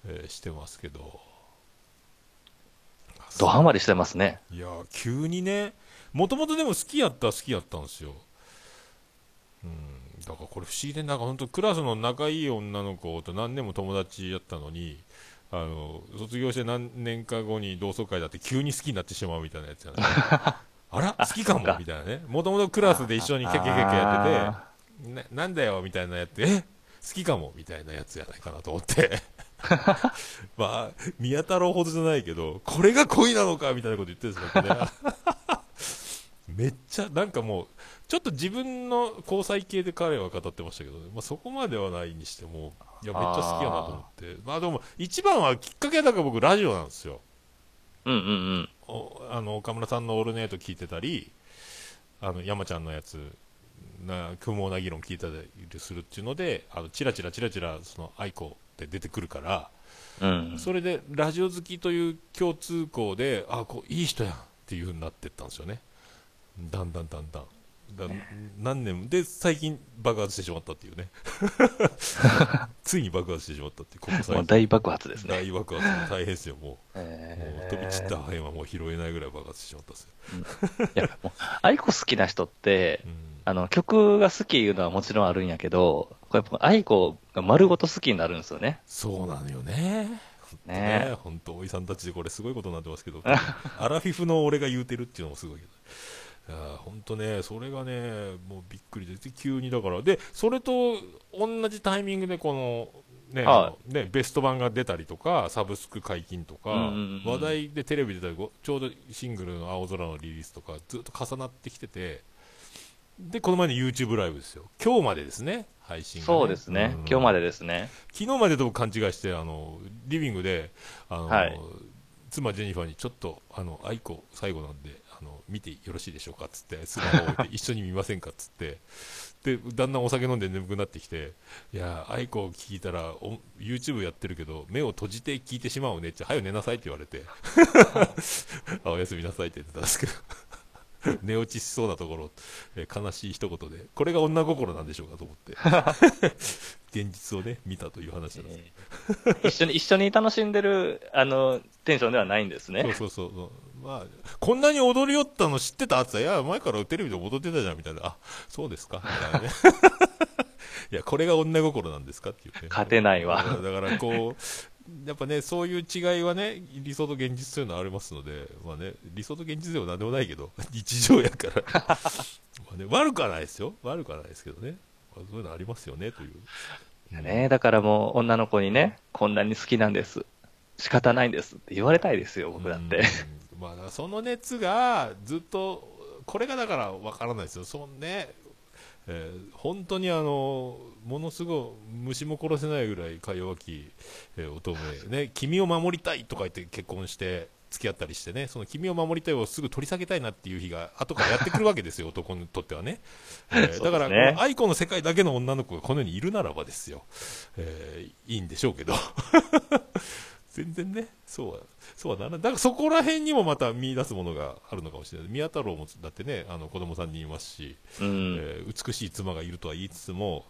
えーしてますけど。ドハマりしてますね。いやー急にね、もともとでも好きやったは好きやったんですよ。うん、だからこれ不思議で、なんか本当、クラスの仲いい女の子と何年も友達やったのに、あの卒業して何年か後に同窓会だって急に好きになってしまうみたいなやつやね。あら？好きかも？みたいなね。もともとクラスで一緒にキャッキャキャッキャやってて、ななんだよ？みたいなやって、え好きかも？みたいなやつやないかなと思って。まあ、宮太郎ほどじゃないけど、これが恋なのかみたいなこと言ってるんですよね。めっちゃ、なんかもう、ちょっと自分の交際系で彼は語ってましたけど、ね、まあ、そこまではないにしても、いや、めっちゃ好きやなと思って。まあでも、一番はきっかけはだから僕、ラジオなんですよ。うんうんうん。おあの岡村さんの「オールネイト」聞いてたりあの山ちゃんのやつな不毛な議論聞いたりするっていうのであのチラチラチラチラその愛子って出てくるから、うん。それでラジオ好きという共通項であこういい人やんっていう風になってったんですよね。だんだんだんだん。だ何年も。で最近爆発してしまったっていうね。ついに爆発してしまったっていうここ最近。大爆発ですね。大爆発も大変ですよもう。もうえ飛び散った破片はもう拾えないぐらい爆発してしまったんですよ、いや、もう、アイコ好きな人って、うんあの、曲が好きいうのはもちろんあるんやけど、これやっぱアイコが丸ごと好きになるんですよね。そうなのよね。ねね本当、おじさんたちでこれすごいことになってますけど、アラフィフの俺が言うてるっていうのもすごいけど。本当ね、それがね、もうびっくりで、で急にだから、で、それと同じタイミングで、この、ね、ね、ベスト版が出たりとか、サブスク解禁とか、話題でテレビで出たり、ごちょうどシングルの青空のリリースとか、ずっと重なってきてて、で、この前の YouTube ライブですよ。今日までですね、配信が、そうですね。ん。今日までですね。昨日までと勘違いしてあのリビングであの、はい。妻ジェニファーにちょっとあの愛子最後なんであの見てよろしいでしょうかっつってスマホを置いて 一緒に見ませんかっつって。でだんだんお酒飲んで眠くなってきていや愛子聞いたらお YouTube やってるけど目を閉じて聞いてしまうねって早く寝なさいって言われて。あおやすみなさいって言ってたんですけど 寝落ちしそうなところ、えー悲しい一言でこれが女心なんでしょうかと思って 現実をね見たという話なんです一緒に、一緒に楽しんでる、あの、テンションではないんですね。そうそうそう。まあ、こんなに踊りよったの知ってたって言ったら、いや、前からテレビで踊ってたじゃん、みたいな。あ、そうですか？みたいなね。いや、これが女心なんですか？っていうね。勝てないわ。だから、こう、やっぱね、そういう違いはね、理想と現実というのはありますので、まあね、理想と現実では何でもないけど、日常やから。まあね、悪くはないですよ。悪くはないですけどね。まあそういうのありますよね、という。ねだからもう女の子にね、こんなに好きなんです。仕方ないんですって言われたいですよ、僕だって。うん。まあ、その熱がずっと、これがだからわからないですよ。そんね、えー本当にあの、ものすごい虫も殺せないぐらいか弱き、えー乙女、ね、君を守りたいとか言って結婚して、付き合ったりしてね、その君を守りたいをすぐ取り下げたいなっていう日が後からやってくるわけですよ、男にとってはね。えーだから、ね愛子の世界だけの女の子がこの世にいるならばですよ、えーいいんでしょうけど。全然ね、そうは、そうはならない。だからそこら辺にもまた見出すものがあるのかもしれない。宮太郎もだってね、あの子供さんにいますし、うん。えー美しい妻がいるとは言いつつも、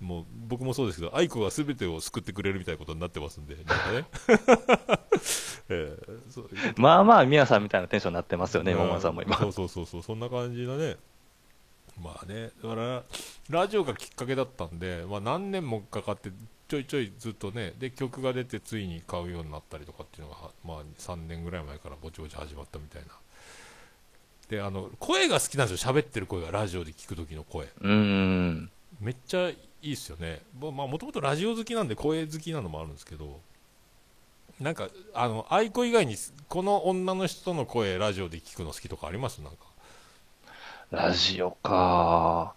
もう僕もそうですけど、愛子が全てを救ってくれるみたいなことになってますんで、なんかね。えーそうまあまあ、宮さんみたいなテンションになってますよね、うん桃山さんも今。そうそうそうそう、そんな感じだね。まあね、だから、ラジオがきっかけだったんで、まあ何年もかかって、ちょいちょいずっとね、で、曲が出てついに買うようになったりとかっていうのが、まあ3年ぐらい前からぼちぼち始まったみたいな。で、あの、声が好きなんですよ、喋ってる声が、ラジオで聞く時の声。うん。めっちゃいいっすよね。ぼまあ、もともとラジオ好きなんで声好きなのもあるんですけど、なんか、あの、愛子以外に、この女の人の声、ラジオで聞くの好きとかあります？なんか。ラジオか。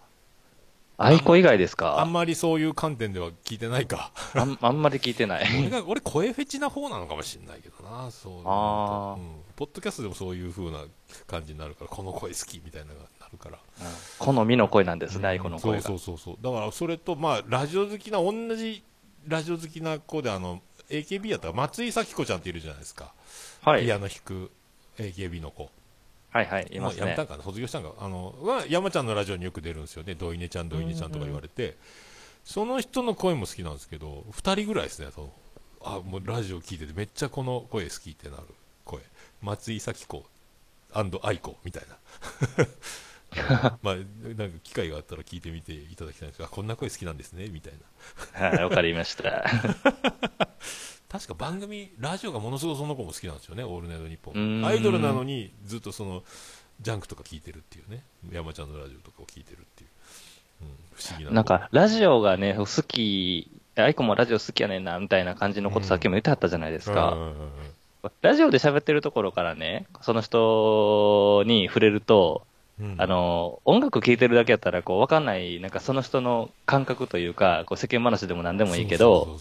愛子以外ですあかんまりそういう観点では聞いてないか。あんあんまり聞いてない。俺が、俺声フェチな方なのかもしれないけどな、そういうあーうん。ポッドキャストでもそういう風な感じになるから、この声好きみたいなのがなるから。好みの声なんですね、愛子の声が。そうそうそうそう。だから、それと、まあ、ラジオ好きな、同じラジオ好きな子で、あの、AKB やったら松井咲子ちゃんっているじゃないですか。はい。ピアノ弾く AKB の子。はいはい、いますねもうやめたん。かな？卒業したんか？あの、は山ちゃんのラジオによく出るんですよね。ドイネちゃん、ドイネちゃんとか言われて。その人の声も好きなんですけど、二人ぐらいですね。そのあ、もうラジオ聞いててめっちゃこの声好きってなる声。松井咲子愛子みたいな。まあ、なんか機会があったら聞いてみていただきたいんですが、あこんな声好きなんですね、みたいな。はい、わかりました。確か番組、ラジオがものすごくその子も好きなんですよね、オールナイトニッポン。アイドルなのに、ずっとその、ジャンクとか聞いてるっていうね、山ちゃんのラジオとかを聞いてるっていう、うん、不思議な。なんか、ラジオがね、好き、愛子もラジオ好きやねんな、みたいな感じのことさっきも言ってはったじゃないですか。ラジオで喋ってるところからね、その人に触れると、うん。あの、音楽聴いてるだけやったら、こう、わかんない、なんかその人の感覚というか、こう世間話でも何でもいいけど、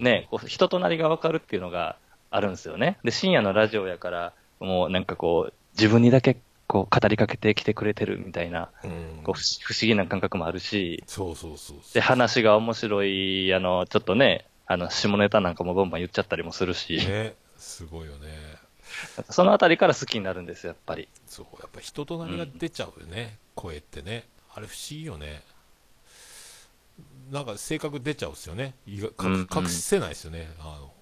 ね、こう人となりがわかるっていうのがあるんですよね。で、深夜のラジオやから、もうなんかこう、自分にだけこう語りかけてきてくれてるみたいな、うんこう不思議な感覚もあるし、そうそうそうで、話が面白い、あの、ちょっとね、あの、下ネタなんかもバンバン言っちゃったりもするし、ね、すごいよね。そのあたりから好きになるんですよ、やっぱり。そう、やっぱ人となりが出ちゃうよね、声ってね。あれ不思議よね。なんか性格出ちゃうっすよね。隠隠せないですよね。あの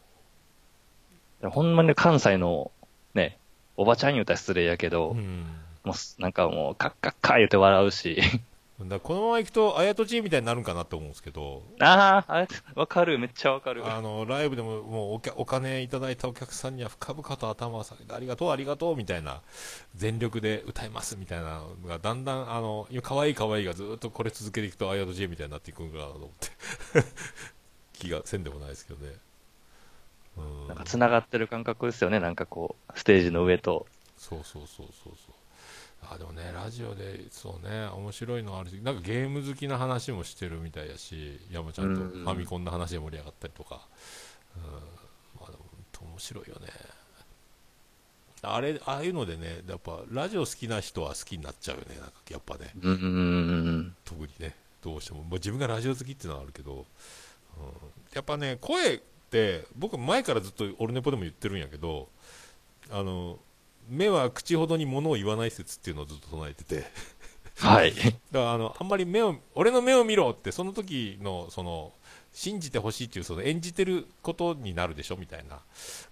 でもほんまに関西の、ね、おばちゃん言うたら失礼やけど、うん。もうす、なんかもう、カッカッカー言って笑うし、だこのまま行くと、あやとちみたいになるんかなと思うんですけど、ああ、わかる、めっちゃわかる。あの、ライブでももうお客お金いただいたお客さんには深々と頭を下げて、ありがとう、ありがとう、みたいな、全力で歌います、みたいなのが、だんだん、あの、可愛い可愛いがずっとこれ続けていくと、あやと J みたいになっていくんかなと思って、気がせんでもないですけどね。うん。なんか繋がってる感覚ですよね、なんかこう、ステージの上と。そうそうそうそうそう。あ、でもね、ラジオで、そうね、面白いのあるし、なんかゲーム好きな話もしてるみたいやし、山ちゃんとうんファミコンの話で盛り上がったりとか、うん、まあでも、面白いよね。あれ、ああいうのでね、やっぱ、ラジオ好きな人は好きになっちゃうよね、なんかやっぱね、うんうんうん。特にね、どうしても。まあ、自分がラジオ好きっていうのはあるけど、うん、やっぱね、声って、僕前からずっとオルネポでも言ってるんやけど、あの、目は口ほどに物を言わない説っていうのをずっと唱えてて、はい。だからあの、あんまり目を、俺の目を見ろって、その時の、その、信じてほしいっていう、その演じてることになるでしょみたいな。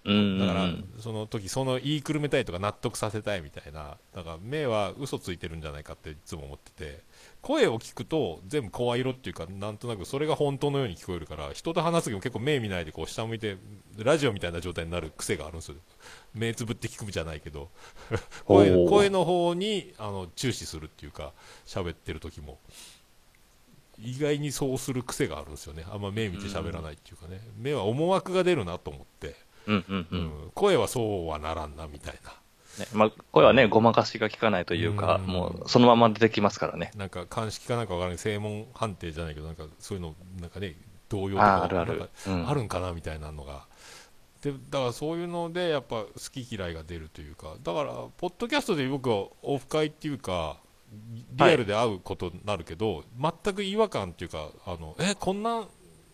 うんだから、その時、その言いくるめたいとか納得させたいみたいな。だから、目は嘘ついてるんじゃないかっていつも思ってて、声を聞くと全部声色っていうか、なんとなくそれが本当のように聞こえるから、人と話す時も結構目見ないでこう下向いて、ラジオみたいな状態になる癖があるんですよ。目つぶって聞くじゃないけど、声声の方にあの注視するっていうか、喋ってる時も。意外にそうする癖があるんですよね。あんま目見て喋らないっていうかね。目は思惑が出るなと思って、うんうんう。うんん声はそうはならんなみたいな。ねまあ、声はね、ごまかしが効かないというか、うんもう、そのまま出てきますからね。なんか鑑識かなんかわからない正門判定じゃないけどなんかそういうのなんかね動揺とかあるあるあるんかなみたいなのがでだからそういうのでやっぱ好き嫌いが出るというかだからポッドキャストで僕はオフ会っていうかリアルで会うことになるけど、全く違和感っていうかあのえこんな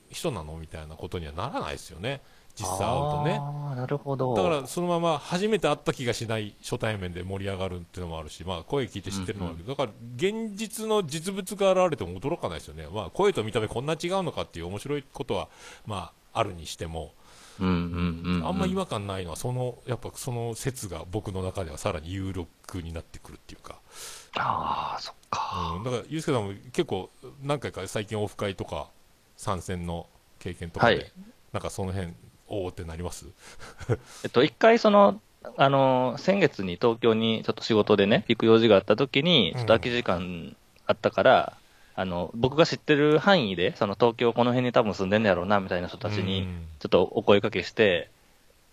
人なの？みたいなことにはならないですよね。実際会うとね。なるほど。だからそのまま初めて会った気がしない初対面で盛り上がるっていうのもあるし、まあ、声聞いて知ってるのもあるけど、だから現実の実物が現れても驚かないですよね、まあ、声と見た目こんな違うのかっていう面白いことは、まあ、あるにしても、うんうんうんうん。あんま違和感ないのはそのやっぱその説が僕の中ではさらに有力になってくるっていうか、ああ、そっか。うん、だからユースケさんも結構何回か最近オフ会とか参戦の経験とかで、はいなんかその辺おおってなります？えっと、一回その、あの、先月に東京にちょっと仕事でね、行く用事があった時に、ちょっと空き時間あったから、あの、僕が知ってる範囲で、その東京この辺に多分住んでんねやろうな、みたいな人たちに、うんちょっとお声かけして、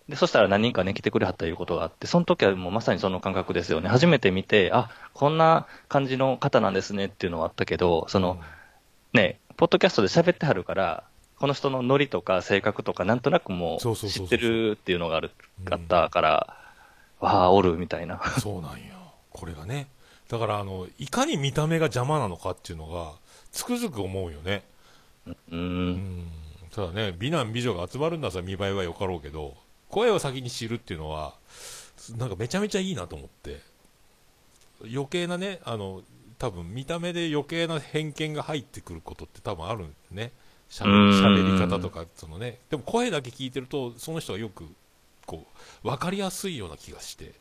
で、そしたら何人かね、来てくれはったいうことがあって、その時はもうまさにその感覚ですよね。初めて見て、あ、こんな感じの方なんですねっていうのはあったけど、その、ね、ポッドキャストで喋ってはるから、この人のノリとか性格とかなんとなくもそう知ってるっていうのがある、ったから、わあ、おるみたいな。そうなんよ。これがね。だから、あの、いかに見た目が邪魔なのかっていうのが、つくづく思うよね。う。うんん。ただね、美男美女が集まるんだったら見栄えはよかろうけど、声を先に知るっていうのは、なんかめちゃめちゃいいなと思って。余計なね、あの、多分見た目で余計な偏見が入ってくることって多分あるんだよね。しゃべり方とか、そのね。でも声だけ聞いてると、その人がよく、こう、わかりやすいような気がして。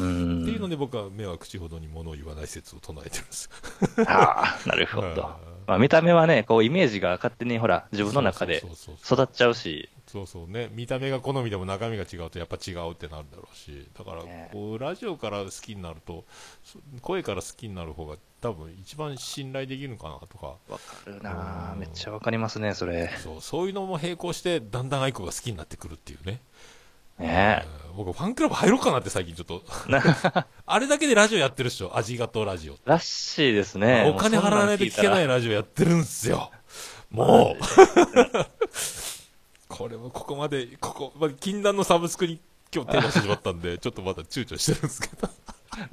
うん。っていうので僕は目は口ほどに物を言わない説を唱えてるんです。ああ、なるほうんど。まあ見た目はね、こうイメージが勝手にほら、自分の中で育っちゃうし、そうそうね。見た目が好みでも中身が違うとやっぱ違うってなるだろうし。だからね。こうラジオから好きになるとそ声から好きになる方が多分一番信頼できるのかなとか。わかるなあ。うん。めっちゃわかりますね、それ。そうそういうのも並行してだんだん愛子が好きになってくるっていうね、ねうん僕ファンクラブ入ろうかなって最近ちょっと あれだけでラジオやってるっしょ味がとラジオらしいですね。お金払わないと聞けないい。ラジオやってるんすよ。もう。これもここまで、ここ、まあ、禁断のサブスクに今日手出してしまったんで、ちょっとまだ躊躇してるんですけど、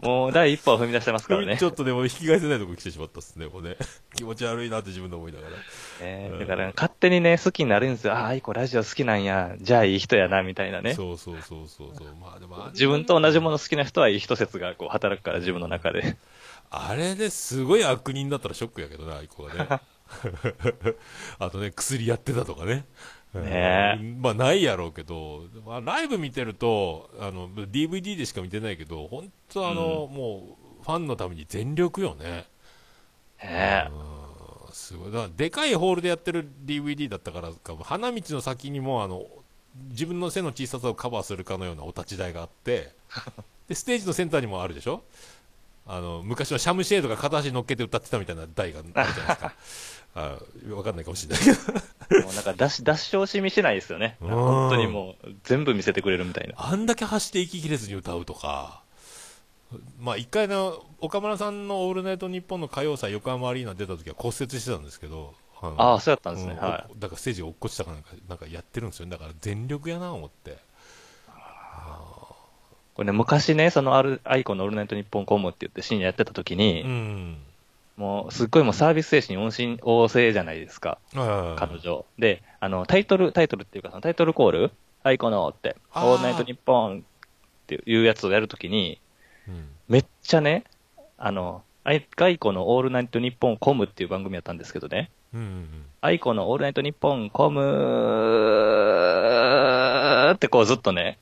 もう第一歩を踏み出してますからね。 ちょっとでも引き返せないとこ来てしまったっすね、もうね。気持ち悪いなって自分で思いながら。うんねだから、勝手にね、好きになるんですよ。ああ、アイコラジオ好きなんや。じゃあいい人やな、みたいなね。そうそうそうそうそう。まあでも自分と同じもの好きな人はいい人説がこう働くから、自分の中で。あれですごい悪人だったらショックやけどね、アイコがね。あとね、薬やってたとかね。ねうんまあないやろうけど、まあ、ライブ見てると、あの、DVD でしか見てないけど、本当あの、もう、ファンのために全力よね。ねうんすごい。だでかいホールでやってる DVD だったからか、花道の先にも、あの、自分の背の小ささをカバーするかのようなお立ち台があって、で、ステージのセンターにもあるでしょ？あの、昔のシャムシェードが片足乗っけて歌ってたみたいな台があるじゃないですか。あわかんないかもしれないけど。もうなんか出し、出し惜しみしないですよね。うん本当にもう、全部見せてくれるみたいな。あんだけ走って息切れずに歌うとか、まあ一回の、岡村さんのオールナイトニッポンの歌謡祭横浜アリーナ出た時は骨折してたんですけど、のああ、そうやったんですね。うんはおだからステージが落っこちたかなんか、なんかやってるんですよね。だから全力やな思って。い。これね、昔ね、そのアル、アイコンのオールナイトニッポンコムって言って深夜やってた時に、うん。もう、すっごいもうサービス精神旺盛旺盛じゃないですか。はい彼女。で、あの、タイトル、タイトルっていうか、そのタイトルコールアイコのって、オールナイトニッポンっていうやつをやるときに、うん。めっちゃね、あの、アイアイコのオールナイトニッポンコムっていう番組やったんですけどね、うんうんアイコのオールナイトニッポンコムってこうずっとね、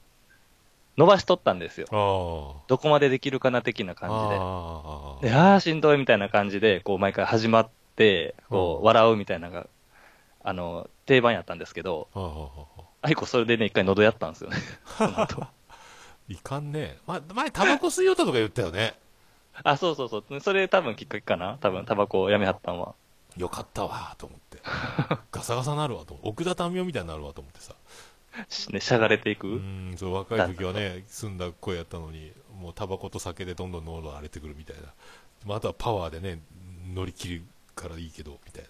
伸ばしとったんですよ。どこまでできるかな的なあ。感じああ。で。で、あーしんどいみたいな感じで、こう毎回始まって、こう笑うみたいなのが、あの、定番やったんですけど、ああああアイコそれでね、一回喉やったんですよね。その後いかんねま、前タバコ吸いよったとか言ったよね。あ、そうそうそう。それ多分きっかけかな多分タバコをやめはったんは。よかったわと思って。ガサガサなるわと。奥田民生みたいになるわと思ってさ。しね、しゃがれていく。うん、そう、若い時はね、澄んだ声やったのに、もうタバコと酒でどんどん喉が荒れてくるみたいな。まあ、あとはパワーでね、乗り切るからいいけど、みたいな。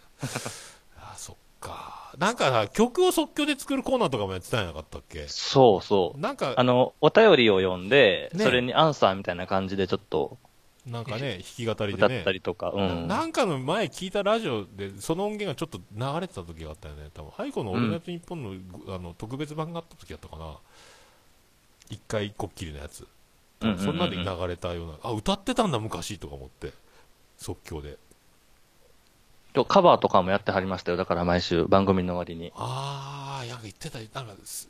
あそっか。なんかさ、曲を即興で作るコーナーとかもやってたんやなかったっけ？そうそう。なんかあ、の、お便りを読んで、ねそれにアンサーみたいな感じでちょっとなんかね、弾き語り歌でね。ったりとか、うん。ななんかの前聞いたラジオで、その音源がちょっと流れてた時があったよね。多分、ハイコのオールナイトニッポンの,、あの特別版があった時だったかな。一回こっきりのやつ。うんうんうんうんそんなで流れたような、あ、歌ってたんだ昔とか思って。即興で。今日カバーとかもやってはりましたよ。だから毎週番組の終わりに。あー、なんか言ってた、なんかす、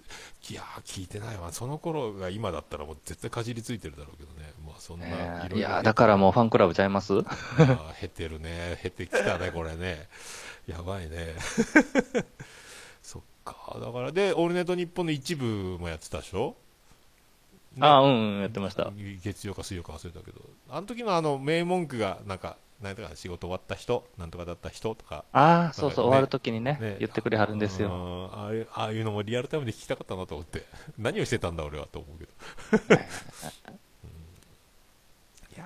いやー、聞いてないわ。その頃が今だったらもう絶対かじりついてるだろうけどね。まあそんな、ねいや、だからもうファンクラブちゃいます？あー減ってるね。減ってきたね、これね。やばいね。そっか。だから、で、オールネット日本の一部もやってたでしょ、ねああ、うん、うん、やってました。月曜か水曜か忘れたけど、あの時のあの名文句が、なんか、なんとか仕事終わった人、なんとかだった人とか、ああ、そうそう、ね終わるときにねね言ってくれはるんですよ。うんああいうああいうのもリアルタイムで聞きたかったなと思って、何をしてたんだ俺はと思うけど。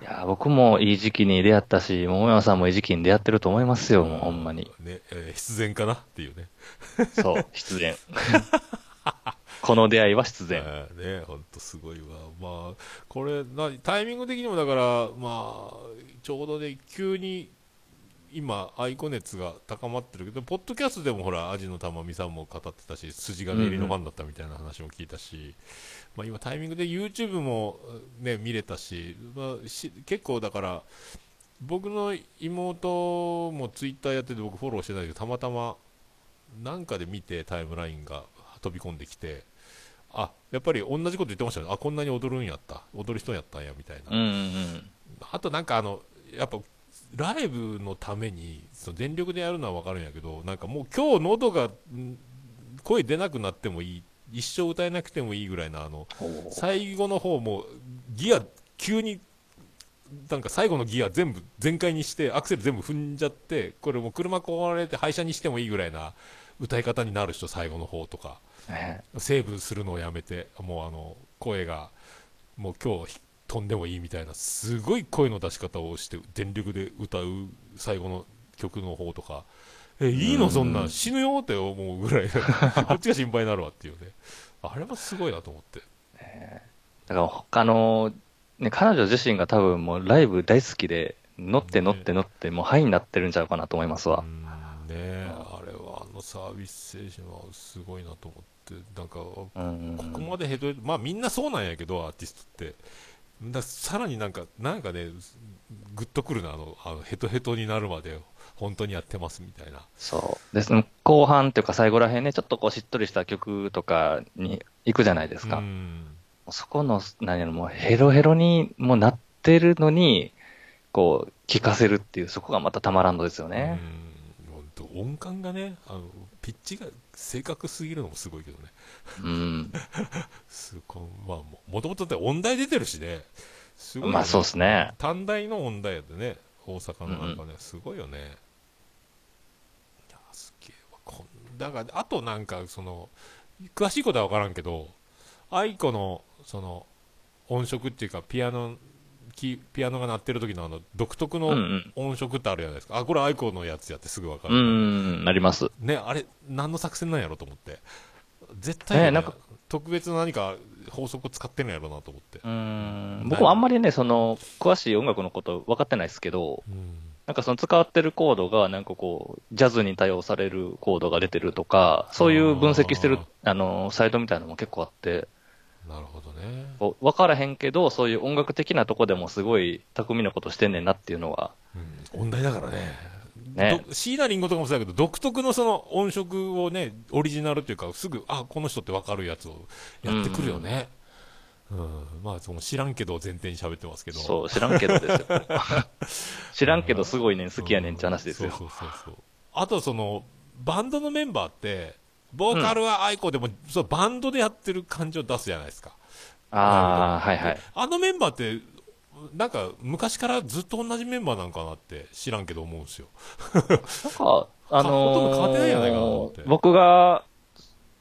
いや、僕もいい時期に出会ったし、桃山さんもいい時期に出会ってると思いますよ、もうほんまに。ね、えー必然かなっていうね。そう、必然。この出会いは必然。ね、本当すごいわ。まあ、これ、なタイミング的にもだから、まあ、ちょうどね、急に、今、アイコ熱が高まってるけど、ポッドキャストでもほら、アジの玉美さんも語ってたし、筋金入りのファンだったみたいな話も聞いたし、まあ今タイミングで YouTube もね、見れたし、まあ、し結構だから、僕の妹もツイッターやってて僕フォローしてないけど、たまたまなんかで見てタイムラインが飛び込んできて、あ、やっぱり同じこと言ってましたね。あ、こんなに踊るんやった。踊る人やったんや、みたいな。うんうんあとなんかあの、やっぱ、ライブのために、その全力でやるのはわかるんやけど、なんかもう今日喉が、ん声出なくなってもいい、一生歌えなくてもいいぐらいな、あの、うん。最後の方も、ギア、急に、なんか最後のギア全部全開にして、アクセル全部踏んじゃって、これもう車壊れて廃車にしてもいいぐらいな歌い方になる人、最後の方とか。ねセーブするのをやめて、もうあの、声が、もう今日飛んでもいいみたいな、すごい声の出し方をして、全力で歌う最後の曲の方とか、え、いいのそんなん、死ぬよって思うぐらい、こっちが心配になるわっていうね。あれもすごいなと思って。だから他の、ね、彼女自身が多分もうライブ大好きで、乗って乗って乗って、もうハイになってるんちゃうかなと思いますわ。うんねあれはあのサービス精神はすごいなと思って、なんか、うん。ここまでヘトヘト、まあみんなそうなんやけど、アーティストって。ださらになんか、なんかね、グッとくるな、あの、あのヘトヘトになるまで、本当にやってますみたいな。そう。ですね、後半っていうか最後らへんね、ちょっとこうしっとりした曲とかに行くじゃないですか。うん。そこの、何やろ、もうヘロヘロにもうなってるのに、こう、聴かせるっていう、そこがまたたまらんのですよね。うん。本当音感がね、あの、ピッチが正確すぎるのもすごいけどね。うん。すごい、まあ、ももともとって音大出てるしね。すごい、ね。まあそうですね。短大の音大やでね、大阪のなんかね、すごいよね。いや、すげえわ。こんだから、あとなんか、その、詳しいことは分からんけど、愛子の、その、音色っていうか、ピアノ、キピアノが鳴ってる時のあの、独特のうんうん。音色ってあるじゃないですか。あ、これ愛子のやつやってすぐ分かうる。ん、なります。ね、あれ、何の作戦なんやろと思って。絶対、ねねなんか特別な何か法則を使ってるんやろなと思って。うん。僕もあんまりね、その、詳しい音楽のこと分かってないですけど、うんなんかその使ってるコードが、なんかこう、ジャズに対応されるコードが出てるとか、そういう分析してる、あの、サイトみたいなのも結構あって、なるほどね。こう分からへんけど、そういう音楽的なとこでもすごい巧みなことしてんねんなっていうのは、うん、音大だからね。ねど椎名林檎とかもそうだけど、独特のその音色をね、オリジナルっていうか、すぐ、あ、この人ってわかるやつをやってくるよね。うん、まあ、その知らんけどを前提に喋ってますけど。そう、知らんけどですよ。知らんけどすごいねん、好きやねんって話ですよ。そうそうそうそう。あとその、バンドのメンバーって、ボーカルは愛子でも、そうバンドでやってる感じを出すじゃないですか。ああ、はいはい。あのメンバーって、なんか昔からずっと同じメンバーなんかなって知らんけど思うんですよ。なんか、あほとんど変わってないんじゃないかなと思ってのー僕が、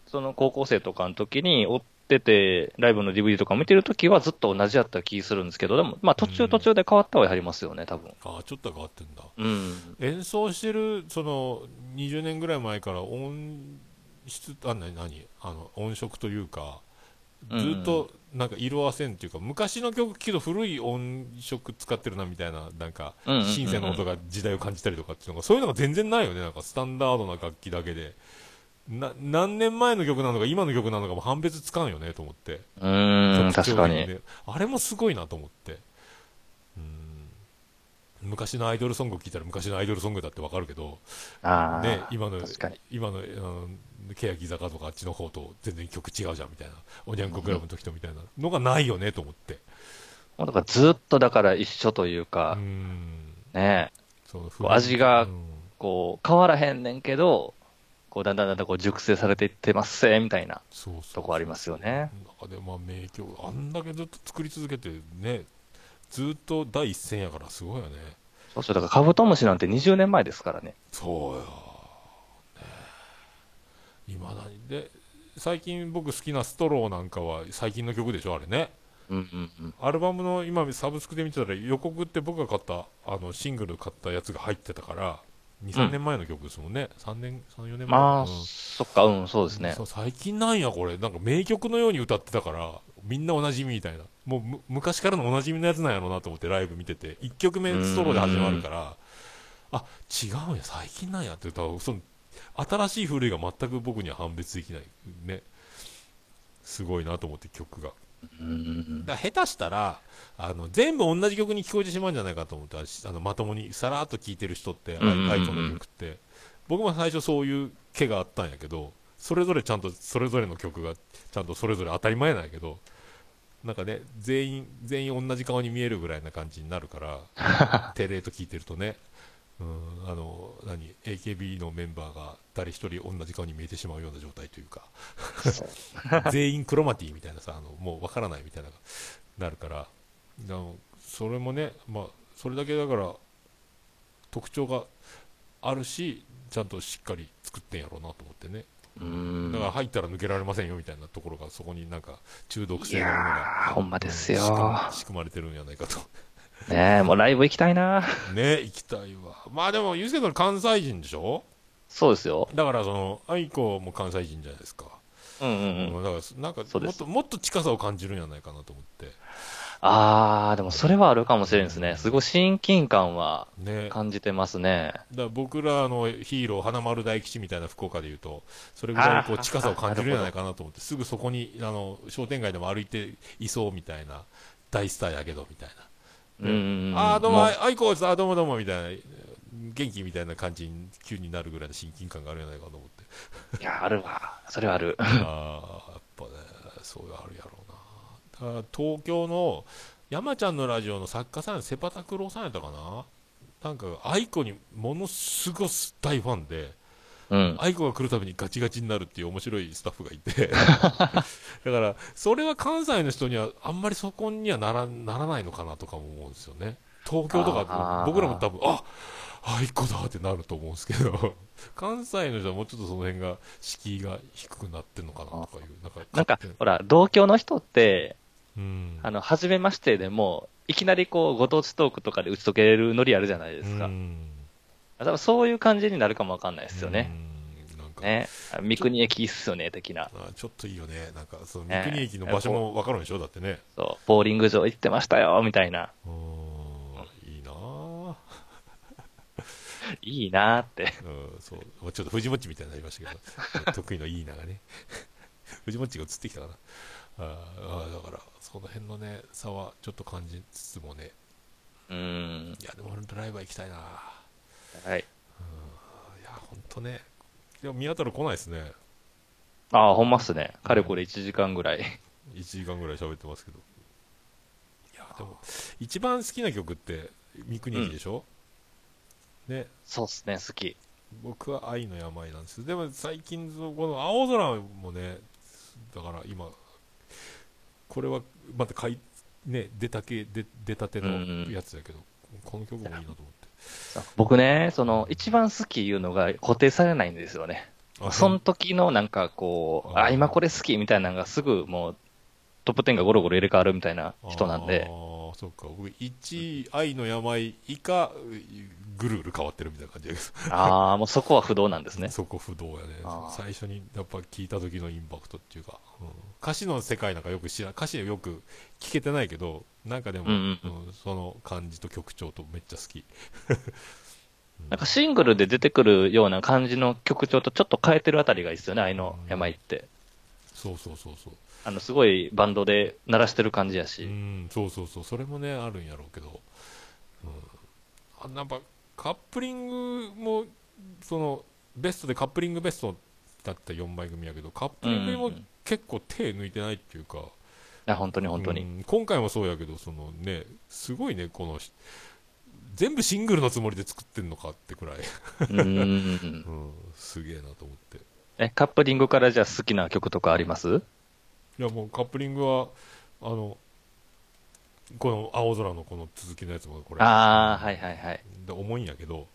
その高校生とかの時に追っってて、ライブの DVD とか見てるときはずっと同じやった気するんですけど、でも、まあ途中途中で変わったはやりますよね、多分。ああ、ちょっと変わってんだ。うん。演奏してる、その、20年ぐらい前から音質、あ、なに、何あの、音色というか、ずっと、なんか色あせんっていうか、昔の曲聴くと古い音色使ってるなみたいな、なんかシンセの音が時代を感じたりとかっていうのが、そういうのが全然ないよね。なんかスタンダードな楽器だけで。な、何年前の曲なのか今の曲なのかも判別つかんよねと思って。うーん、確かに。あれもすごいなと思って。うん。昔のアイドルソングを聴いたら昔のアイドルソングだってわかるけど、ね、今の。今の、あの、欅坂とかあっちの方と全然曲違うじゃんみたいな、おにゃんこクラブの時とみたいなのがないよねと思って。もうだからずっとだから一緒といううか、ん。ね、そう味がうんこう、変わらへんねんけど、こう、だんだんだんだんこう熟成されていってますせ、みたいなとこありますよね。中でまあ名曲、あんだけずっと作り続けてね、ずっと第一線やからすごいよね。そうそう、だからカブトムシなんて20年前ですからね。そうよ。ね今何で、最近僕好きなストローなんかは最近の曲でしょ、あれね。うんうんうん。アルバムの今サブスクで見てたら予告って僕が買ったあのシングル買ったやつが入ってたから2、3年前の曲ですもんね。3年、3、4年前。まあ、うんそっか、うん、そうですね最近なんやこれ。なんか名曲のように歌ってたから、みんなおなじみみたいな。もうむ昔からのおなじみのやつなんやろうなと思ってライブ見てて、1曲目ストローで始まるから、あ、違うんや、最近なんやって歌う。その、新しい古いが全く僕には判別できない。ね。すごいなと思って曲が。うん。だ下手したらあの全部同じ曲に聞こえてしまうんじゃないかと思ってあのまともにさらっと聴いてる人って、アイコンの曲って僕も最初そういう気があったんやけどそれぞれちゃんとそれぞれの曲がちゃんとそれぞれ当たり前なんやけどなんかね全員全員同じ顔に見えるぐらいな感じになるからテレーと聞いてるとねうんあの何 AKB のメンバーが誰一人同じ顔に見えてしまうような状態というか 全員クロマティみたいなさあのもうわからないみたいななるからそれもねまあそれだけだから特徴があるしちゃんとしっかり作ってんやろうなと思ってね。うん。だから入ったら抜けられませんよみたいなところがそこになんか中毒い性のものやがー、ほんまですよ。仕組ま仕組まれてるんじゃないかとねえ、もうライブ行きたいな。ね行きたいわまあでもゆうすけさん関西人でしょ？そうですよ。だからその愛子も関西人じゃないですか、うんうんうん。だからなんかもっともっと近さを感じるんじゃないかなと思ってあー、でもそれはあるかもしれんですね。すごい親近感はね感じてますね。だから僕らのヒーロー、花丸大吉みたいな福岡でいうと、それぐらいこう近さを感じるんじゃないかなと思って、すぐそこにあの商店街でも歩いていそうみたいな、大スターやけどみたいな。うんうんうん。ああ、どうも、もあいこです、あーどうもどうもみたいな、元気みたいな感じに急になるぐらいの親近感があるんじゃないかと思って。いや、あるわ。それはある。ああ、やっぱね、そういうのあるやろうな。だ東京の山ちゃんのラジオの作家さん、セパタクローさんやったかななんか、愛子にものすごい大ファンで、うん。愛子が来るたびにガチガチになるっていう面白いスタッフがいて。だからそれは関西の人にはあんまりそこにはならならないのかなとかも思うんですよね。東京とか僕らも多分あ愛子だってなると思うんですけど。関西の人はもうちょっとその辺が敷居が低くなってんのかなとかいうなんかなんかほら、同郷の人って、うん。あの、初めましてでも、いきなりこう、ご当地トークとかで打ち解けれるノリあるじゃないですか。うん多分そういう感じになるかもわかんないですよね。ね。三国駅いいっすよね、的な。あちょっといいよねなんかそのね三国駅の場所も分かるんでしょだってねそう、ボーリング場行ってましたよ、みたいな。うんいいなあ いいなーって。うん、そう。ちょっと藤もっちみたいになりましたけど、得意のいい名がね。藤もっちが映ってきたかな。あーあー、だから、その辺のね、差はちょっと感じつつもね、うーん。いや、でも俺ドライバー行きたいな。はい。いや、ほんとね。でも宮太郎来ないですね。ああ、ほんまっすね。かれこれ1時間ぐらい。1時間ぐらい喋ってますけど。いや、でも、一番好きな曲って、三国駅でしょ、ね、そうっすね、好き。僕は愛の病なんですでも最近この青空もねだから今これはまたかいね出たけ出出たてのやつだけど、この曲もいいなと思って僕ね、その、一番好きいうのが固定されないんですよね。あその時のなんかこう、ああ、今これ好きみたいなのがすぐもうトップ10がゴロゴロ入れ替わるみたいな人なんであ、あ、そっか。僕、1位、愛の病以下、ぐるぐる変わってるみたいな感じです。ああ、もうそこは不動なんですね。そこ不動やね最初にやっぱ聞いた時のインパクトっていうか、うん歌詞の世界なんかよく知ら歌詞よく聞けてないけど、なんかでも、うんうんうんその感じと曲調とめっちゃ好き。なんかシングルで出てくるような感じの曲調とちょっと変えてるあたりがいいですよね、愛の病って。そうそうそうそう。あの、すごいバンドで鳴らしてる感じやし。うん、そうそうそう、それもね、あるんやろうけど、うん、あなんかカップリングも、そのベストでカップリングベストだった4枚組やけど、カップリングにもうん結構手抜いてないっていうか、いや、本当に本当に。うん今回もそうやけど、そのね、すごいね、この全部シングルのつもりで作ってんのかってくらい、うーん。うん、すげえなと思って。え、カップリングからじゃあ好きな曲とかあります？いやもうカップリングは、あの、この青空のこの続きのやつもこれ。ああ、はいはいはい。で重いんやけど、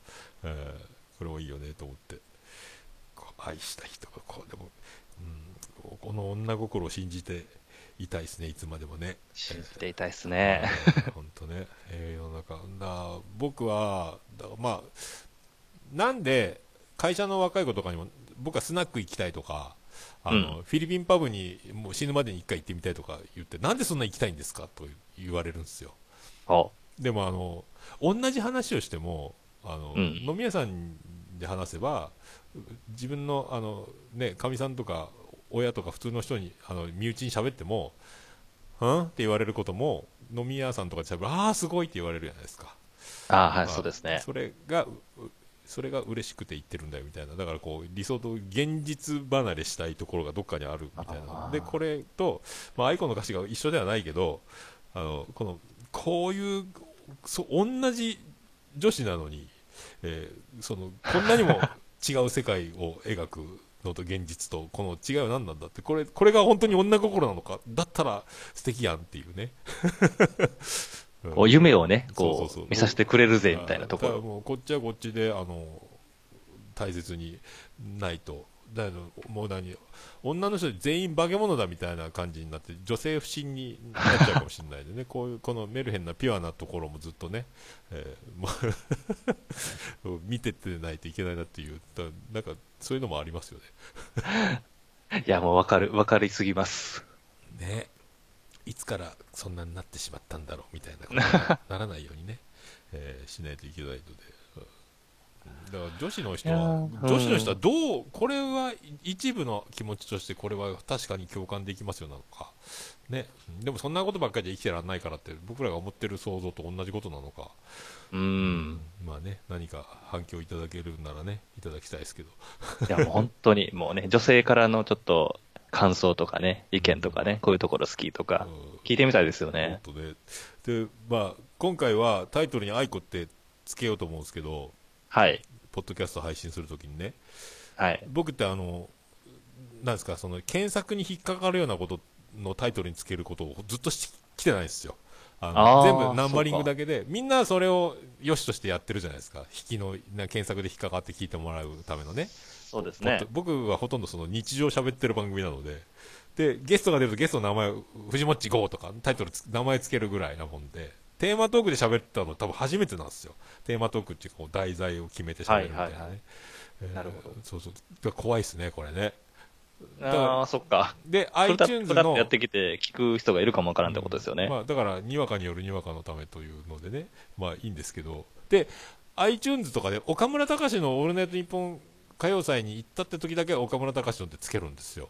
えーこれもいいよねと思ってこう愛した人がこうでも、うん、この女心を信じていたいですねいつまでもね信じていたいっすね。本当ね、えー世の中だ僕はだまあなんで会社の若い子とかにも僕はスナック行きたいとかあの、うフィリピンパブにもう死ぬまでに1回行ってみたいとか言ってなんでそんな行きたいんですか？と言われるんですよ。おでもあの同じ話をしてもあの、うん。飲み屋さんで話せば自分のあのねかみさんとか親とか普通の人にあの身内に喋っても「ん?」って言われることも飲み屋さんとかで喋る「ああすごい」って言われるじゃないですか、ああ、はい、まあそうですね。それがうそれが嬉しくて言ってるんだよみたいな。だからこう理想と現実離れしたいところがどっかにあるみたいな。でこれと、まあ、アイコンの歌詞が一緒ではないけどあのこのこういうそ同じ女子なのに、えーそのこんなにも違う世界を描くのと現実とこの違いは何なんだって。これこれが本当に女心なのかだったら素敵やんっていうね。うんこう夢をね、こう、見させてくれるぜ、みたいなところ。もうこっちはこっちであの大切にないと。だもう何女の人全員化け物だみたいな感じになって女性不信になっちゃうかもしれないでね。こういうこのメルヘンなピュアなところもずっとね、えー 見てってないといけないなっていうだなんかそういうのもありますよね。いや、もうわかる、わかりすぎます。ねいつからそんなになってしまったんだろうみたいなことになならないようにね、えーしないといけないので、うん。だから女子の人はー女子の人はどうこれは一部の気持ちとしてこれは確かに共感できますよなのか、ね、でもそんなことばっかりで生きてらんないからって僕らが思ってる想像と同じことなのか、うーん。まあね何か反響いただけるならねいただきたいですけど。いや、もう本当に、もうね、女性からのちょっと感想とかね、意見とかね、こういうところ好きとか、うん。聞いてみたいですよね。本当ね。で、まあ、今回はタイトルに「愛子」ってつけようと思うんですけどはい。ポッドキャスト配信するときにね。はい。僕ってあのなんですかその検索に引っかかるようなことのタイトルにつけることをずっとし来てないんですよ。あの全部ナンバリングだけでみんなそれを良しとしてやってるじゃないですか。引きのな検索で引っかかって聞いてもらうためのねそうですね。僕はほとんどその日常喋ってる番組なので。でゲストが出るとゲストの名前を藤もっち GO とかタイトルつ名前つけるぐらいなもんで。テーマトークで喋ったの多分初めてなんですよ。テーマトークっていうこう題材を決めて喋るみたいなね、はいはいなるほど。そうそう。怖いですねこれね。ああ、そっか。で iTunes のやってきて聞く人がいるかもわからんってことですよね。まあ、だからにわかによるにわかのためというのでね。まあいいんですけど。で iTunes とかで岡村隆史の「オールナイトニッポン歌謡祭」に行ったって時だけ岡村隆史のってつけるんですよ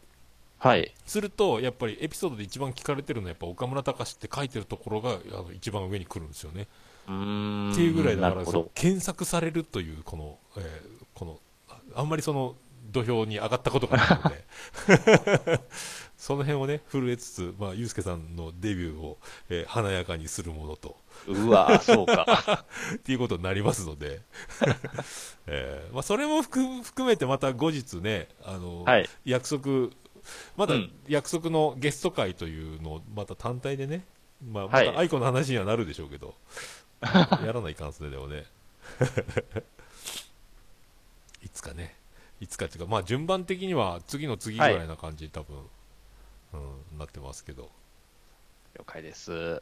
はい。するとやっぱりエピソードで一番聞かれてるのはやっぱ岡村隆史って書いてるところがあの一番上に来るんですよねうーん。っていうぐらいだから。検索されるというこの、えーこのああんまりその土俵に上がったことがないので その辺をね震えつつ、まあ、ゆうすけさんのデビューを、えー華やかにするものと。うわそうか。っていうことになりますので、えーまあ、それも含含めてまた後日ねあの、はい。約束まだうん。約束のゲスト会というのをまた単体でね、まあ、まはい。た愛子の話にはなるでしょうけど、やらないかんすねでもね。いつかね。いつかっていうか、まあ順番的には次の次ぐらいな感じに多分、うん、なってますけど。了解です。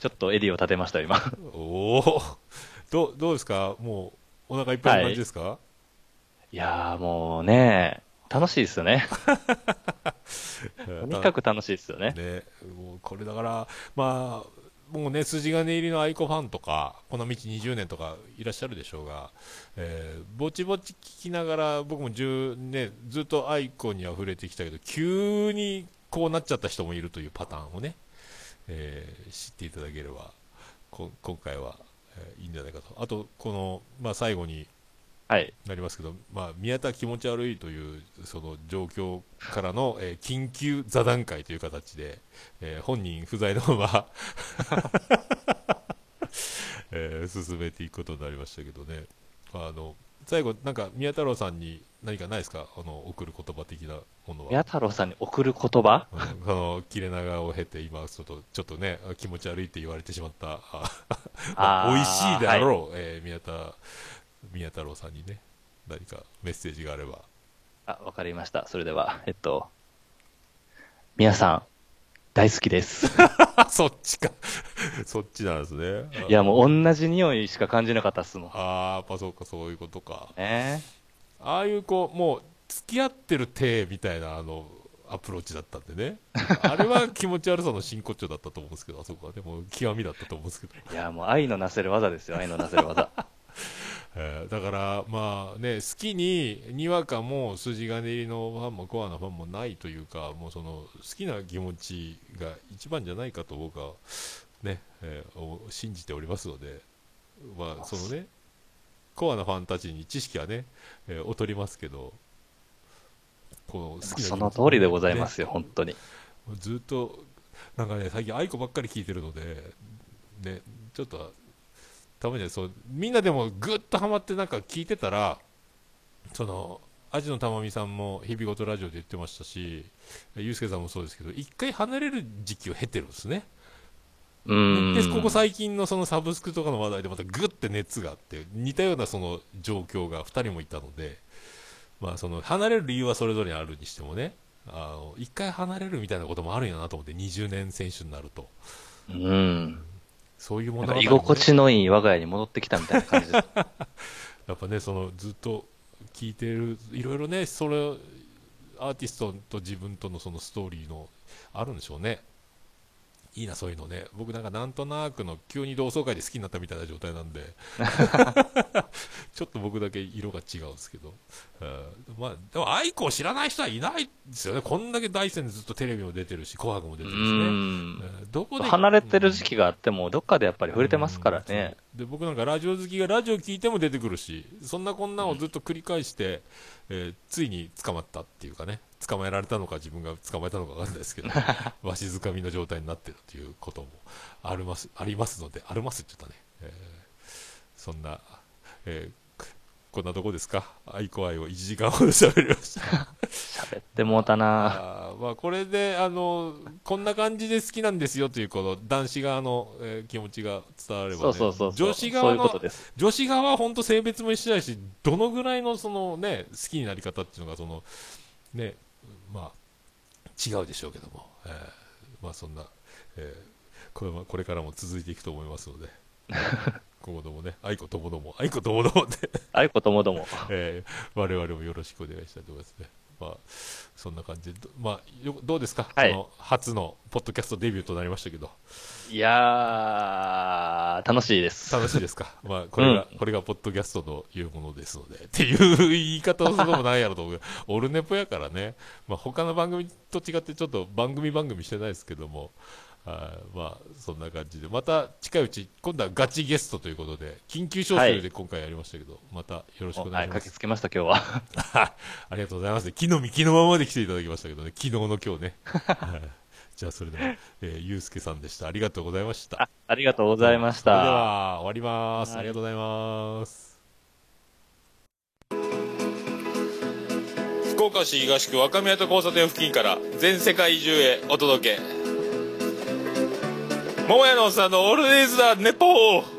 ちょっと襟を立てましたよ、今。おおどう、どうですか？もう、お腹いっぱいな感じですか、いやーもうね、楽しいですよね。え ーとにかく楽しいですよね。ね、もうこれだから、まあ、もうね、筋金入りの愛子ファンとか、この道20年とかいらっしゃるでしょうが、えーぼちぼち聞きながら、僕も10、年、ずっと愛子には触れてきたけど、急にこうなっちゃった人もいるというパターンをね、えー知っていただければ、今回は、えーいいんじゃないかと。あと、この、まあ、最後に、なりますけど、まあ、宮田気持ち悪いというその状況からの、えー緊急座談会という形で、えー本人不在のまま、えー進めていくことになりましたけどね、あの最後、なんか宮太郎さんに何かないですか、あの送る言葉的なものは。宮太郎さんに送る言葉？うんその切れ長を経て、今ちょっと、ちょっとね、気持ち悪いって言われてしまった、あまあ美味しいであろう、えー宮田宮太郎さんにね、何かメッセージがあれば。あ、わかりました。それでは、えっと、皆さん、大好きです。あ、そっちか。そっちなんですね。いや、もう同じ匂いしか感じなかったっすもん。ああ、やっぱそうか、そういうことか。ねああいう、こう、もう、付き合ってる体みたいな、あの、アプローチだったんでね。あれは気持ち悪さの真骨頂だったと思うんですけど、あそこはでも極みだったと思うんですけど。いや、もう愛のなせる技ですよ、愛のなせる技。えーだから、まあね、好きに、にわかも筋金入りのファンもコアなファンもないというか、もうその好きな気持ちが一番じゃないかと僕は、ね、えーお信じておりますので、まあそのね、コアなファンたちに知識はね、えー劣りますけど、この好きな気持ちその通りでございますよ、ね本当に。ずっと、なんかね、最近、愛子ばっかり聞いてるので、ね、ちょっと、たまにはそう、みんなでもぐっとハマってなんか聞いてたら、その、アジのたまみさんも日々ごとラジオで言ってましたし、ゆうすけさんもそうですけど、一回離れる時期を経てるんですね。うーん。で、ここ最近のそのサブスクとかの話題でまたぐって熱があって、似たようなその状況が2人もいたので、まあその離れる理由はそれぞれにあるにしてもね、あの、一回離れるみたいなこともあるんやなと思って、20年選手になると。うん。そういうもの居心地のいい我が家に戻ってきたみたいな感じです。やっぱね、そのずっと聞いてる、いろいろね、それ、アーティストと自分とのそのストーリーの、あるんでしょうね。いいな、そういうのね。僕なんかなんとなくの急に同窓会で好きになったみたいな状態なんで、ちょっと僕だけ色が違うんですけど。うんまあ、でも、愛子を知らない人はいないですよね。こんだけ大戦でずっとテレビも出てるし、紅白も出うてるしね。ん。うんどこで離れてる時期があっても、どっかでやっぱり触れてますからね。で僕なんかラジオ好きがラジオ聞いても出てくるしそんなこんなをずっと繰り返して、えーついに捕まったっていうかね捕まえられたのか自分が捕まえたのかわかんないですけど わしづかみの状態になってるっていうこともありますありますのでありますって言ったね、えーそんな、えーこんなとこですか？愛子愛を1時間ほど喋りました喋ってもうたなあーまあ、これであのこんな感じで好きなんですよというこの男子側の、えー気持ちが伝われば、ね、そうそうそう。女子側の。女子側は本当性別も一緒だしどのぐらいのその、ね、好きになり方っていうのがその、ねまあ、違うでしょうけども、えーまあ、そんな、えーこれはこれからも続いていくと思いますので。今後ともね、愛子ともども、愛子ともどもで、あいこともども。えー我々もよろしくお願いしたいと思いますね。まあ、そんな感じで、どまあ、よどうですか、はい。その初のポッドキャストデビューとなりましたけど、いやー、楽しいです。楽しいですか、まあ、これが、これがポッドキャストというものですので、っていう言い方をするのもないやろと思う。オルネポやからね、まあ、他の番組と違って、ちょっと番組番組してないですけども、はいまあ、そんな感じで、また近いうち、今度はガチゲストということで、緊急招集で今回やりましたけど、またよろしくおはい、願いします。駆けつけました、今日は。ありがとうございます。木の実、木のままで来ていただきましたけどね、昨日の今日ね。はいじゃあ、それでは、えー、ゆうすけさんでした。ありがとうございました。あありがとうございましそれでた。は、終わります。はいありがとうございます。福岡市東区若宮と交差点付近から全世界中へお届け。桃屋のおっさんのオールディーズ・だ・ネポー。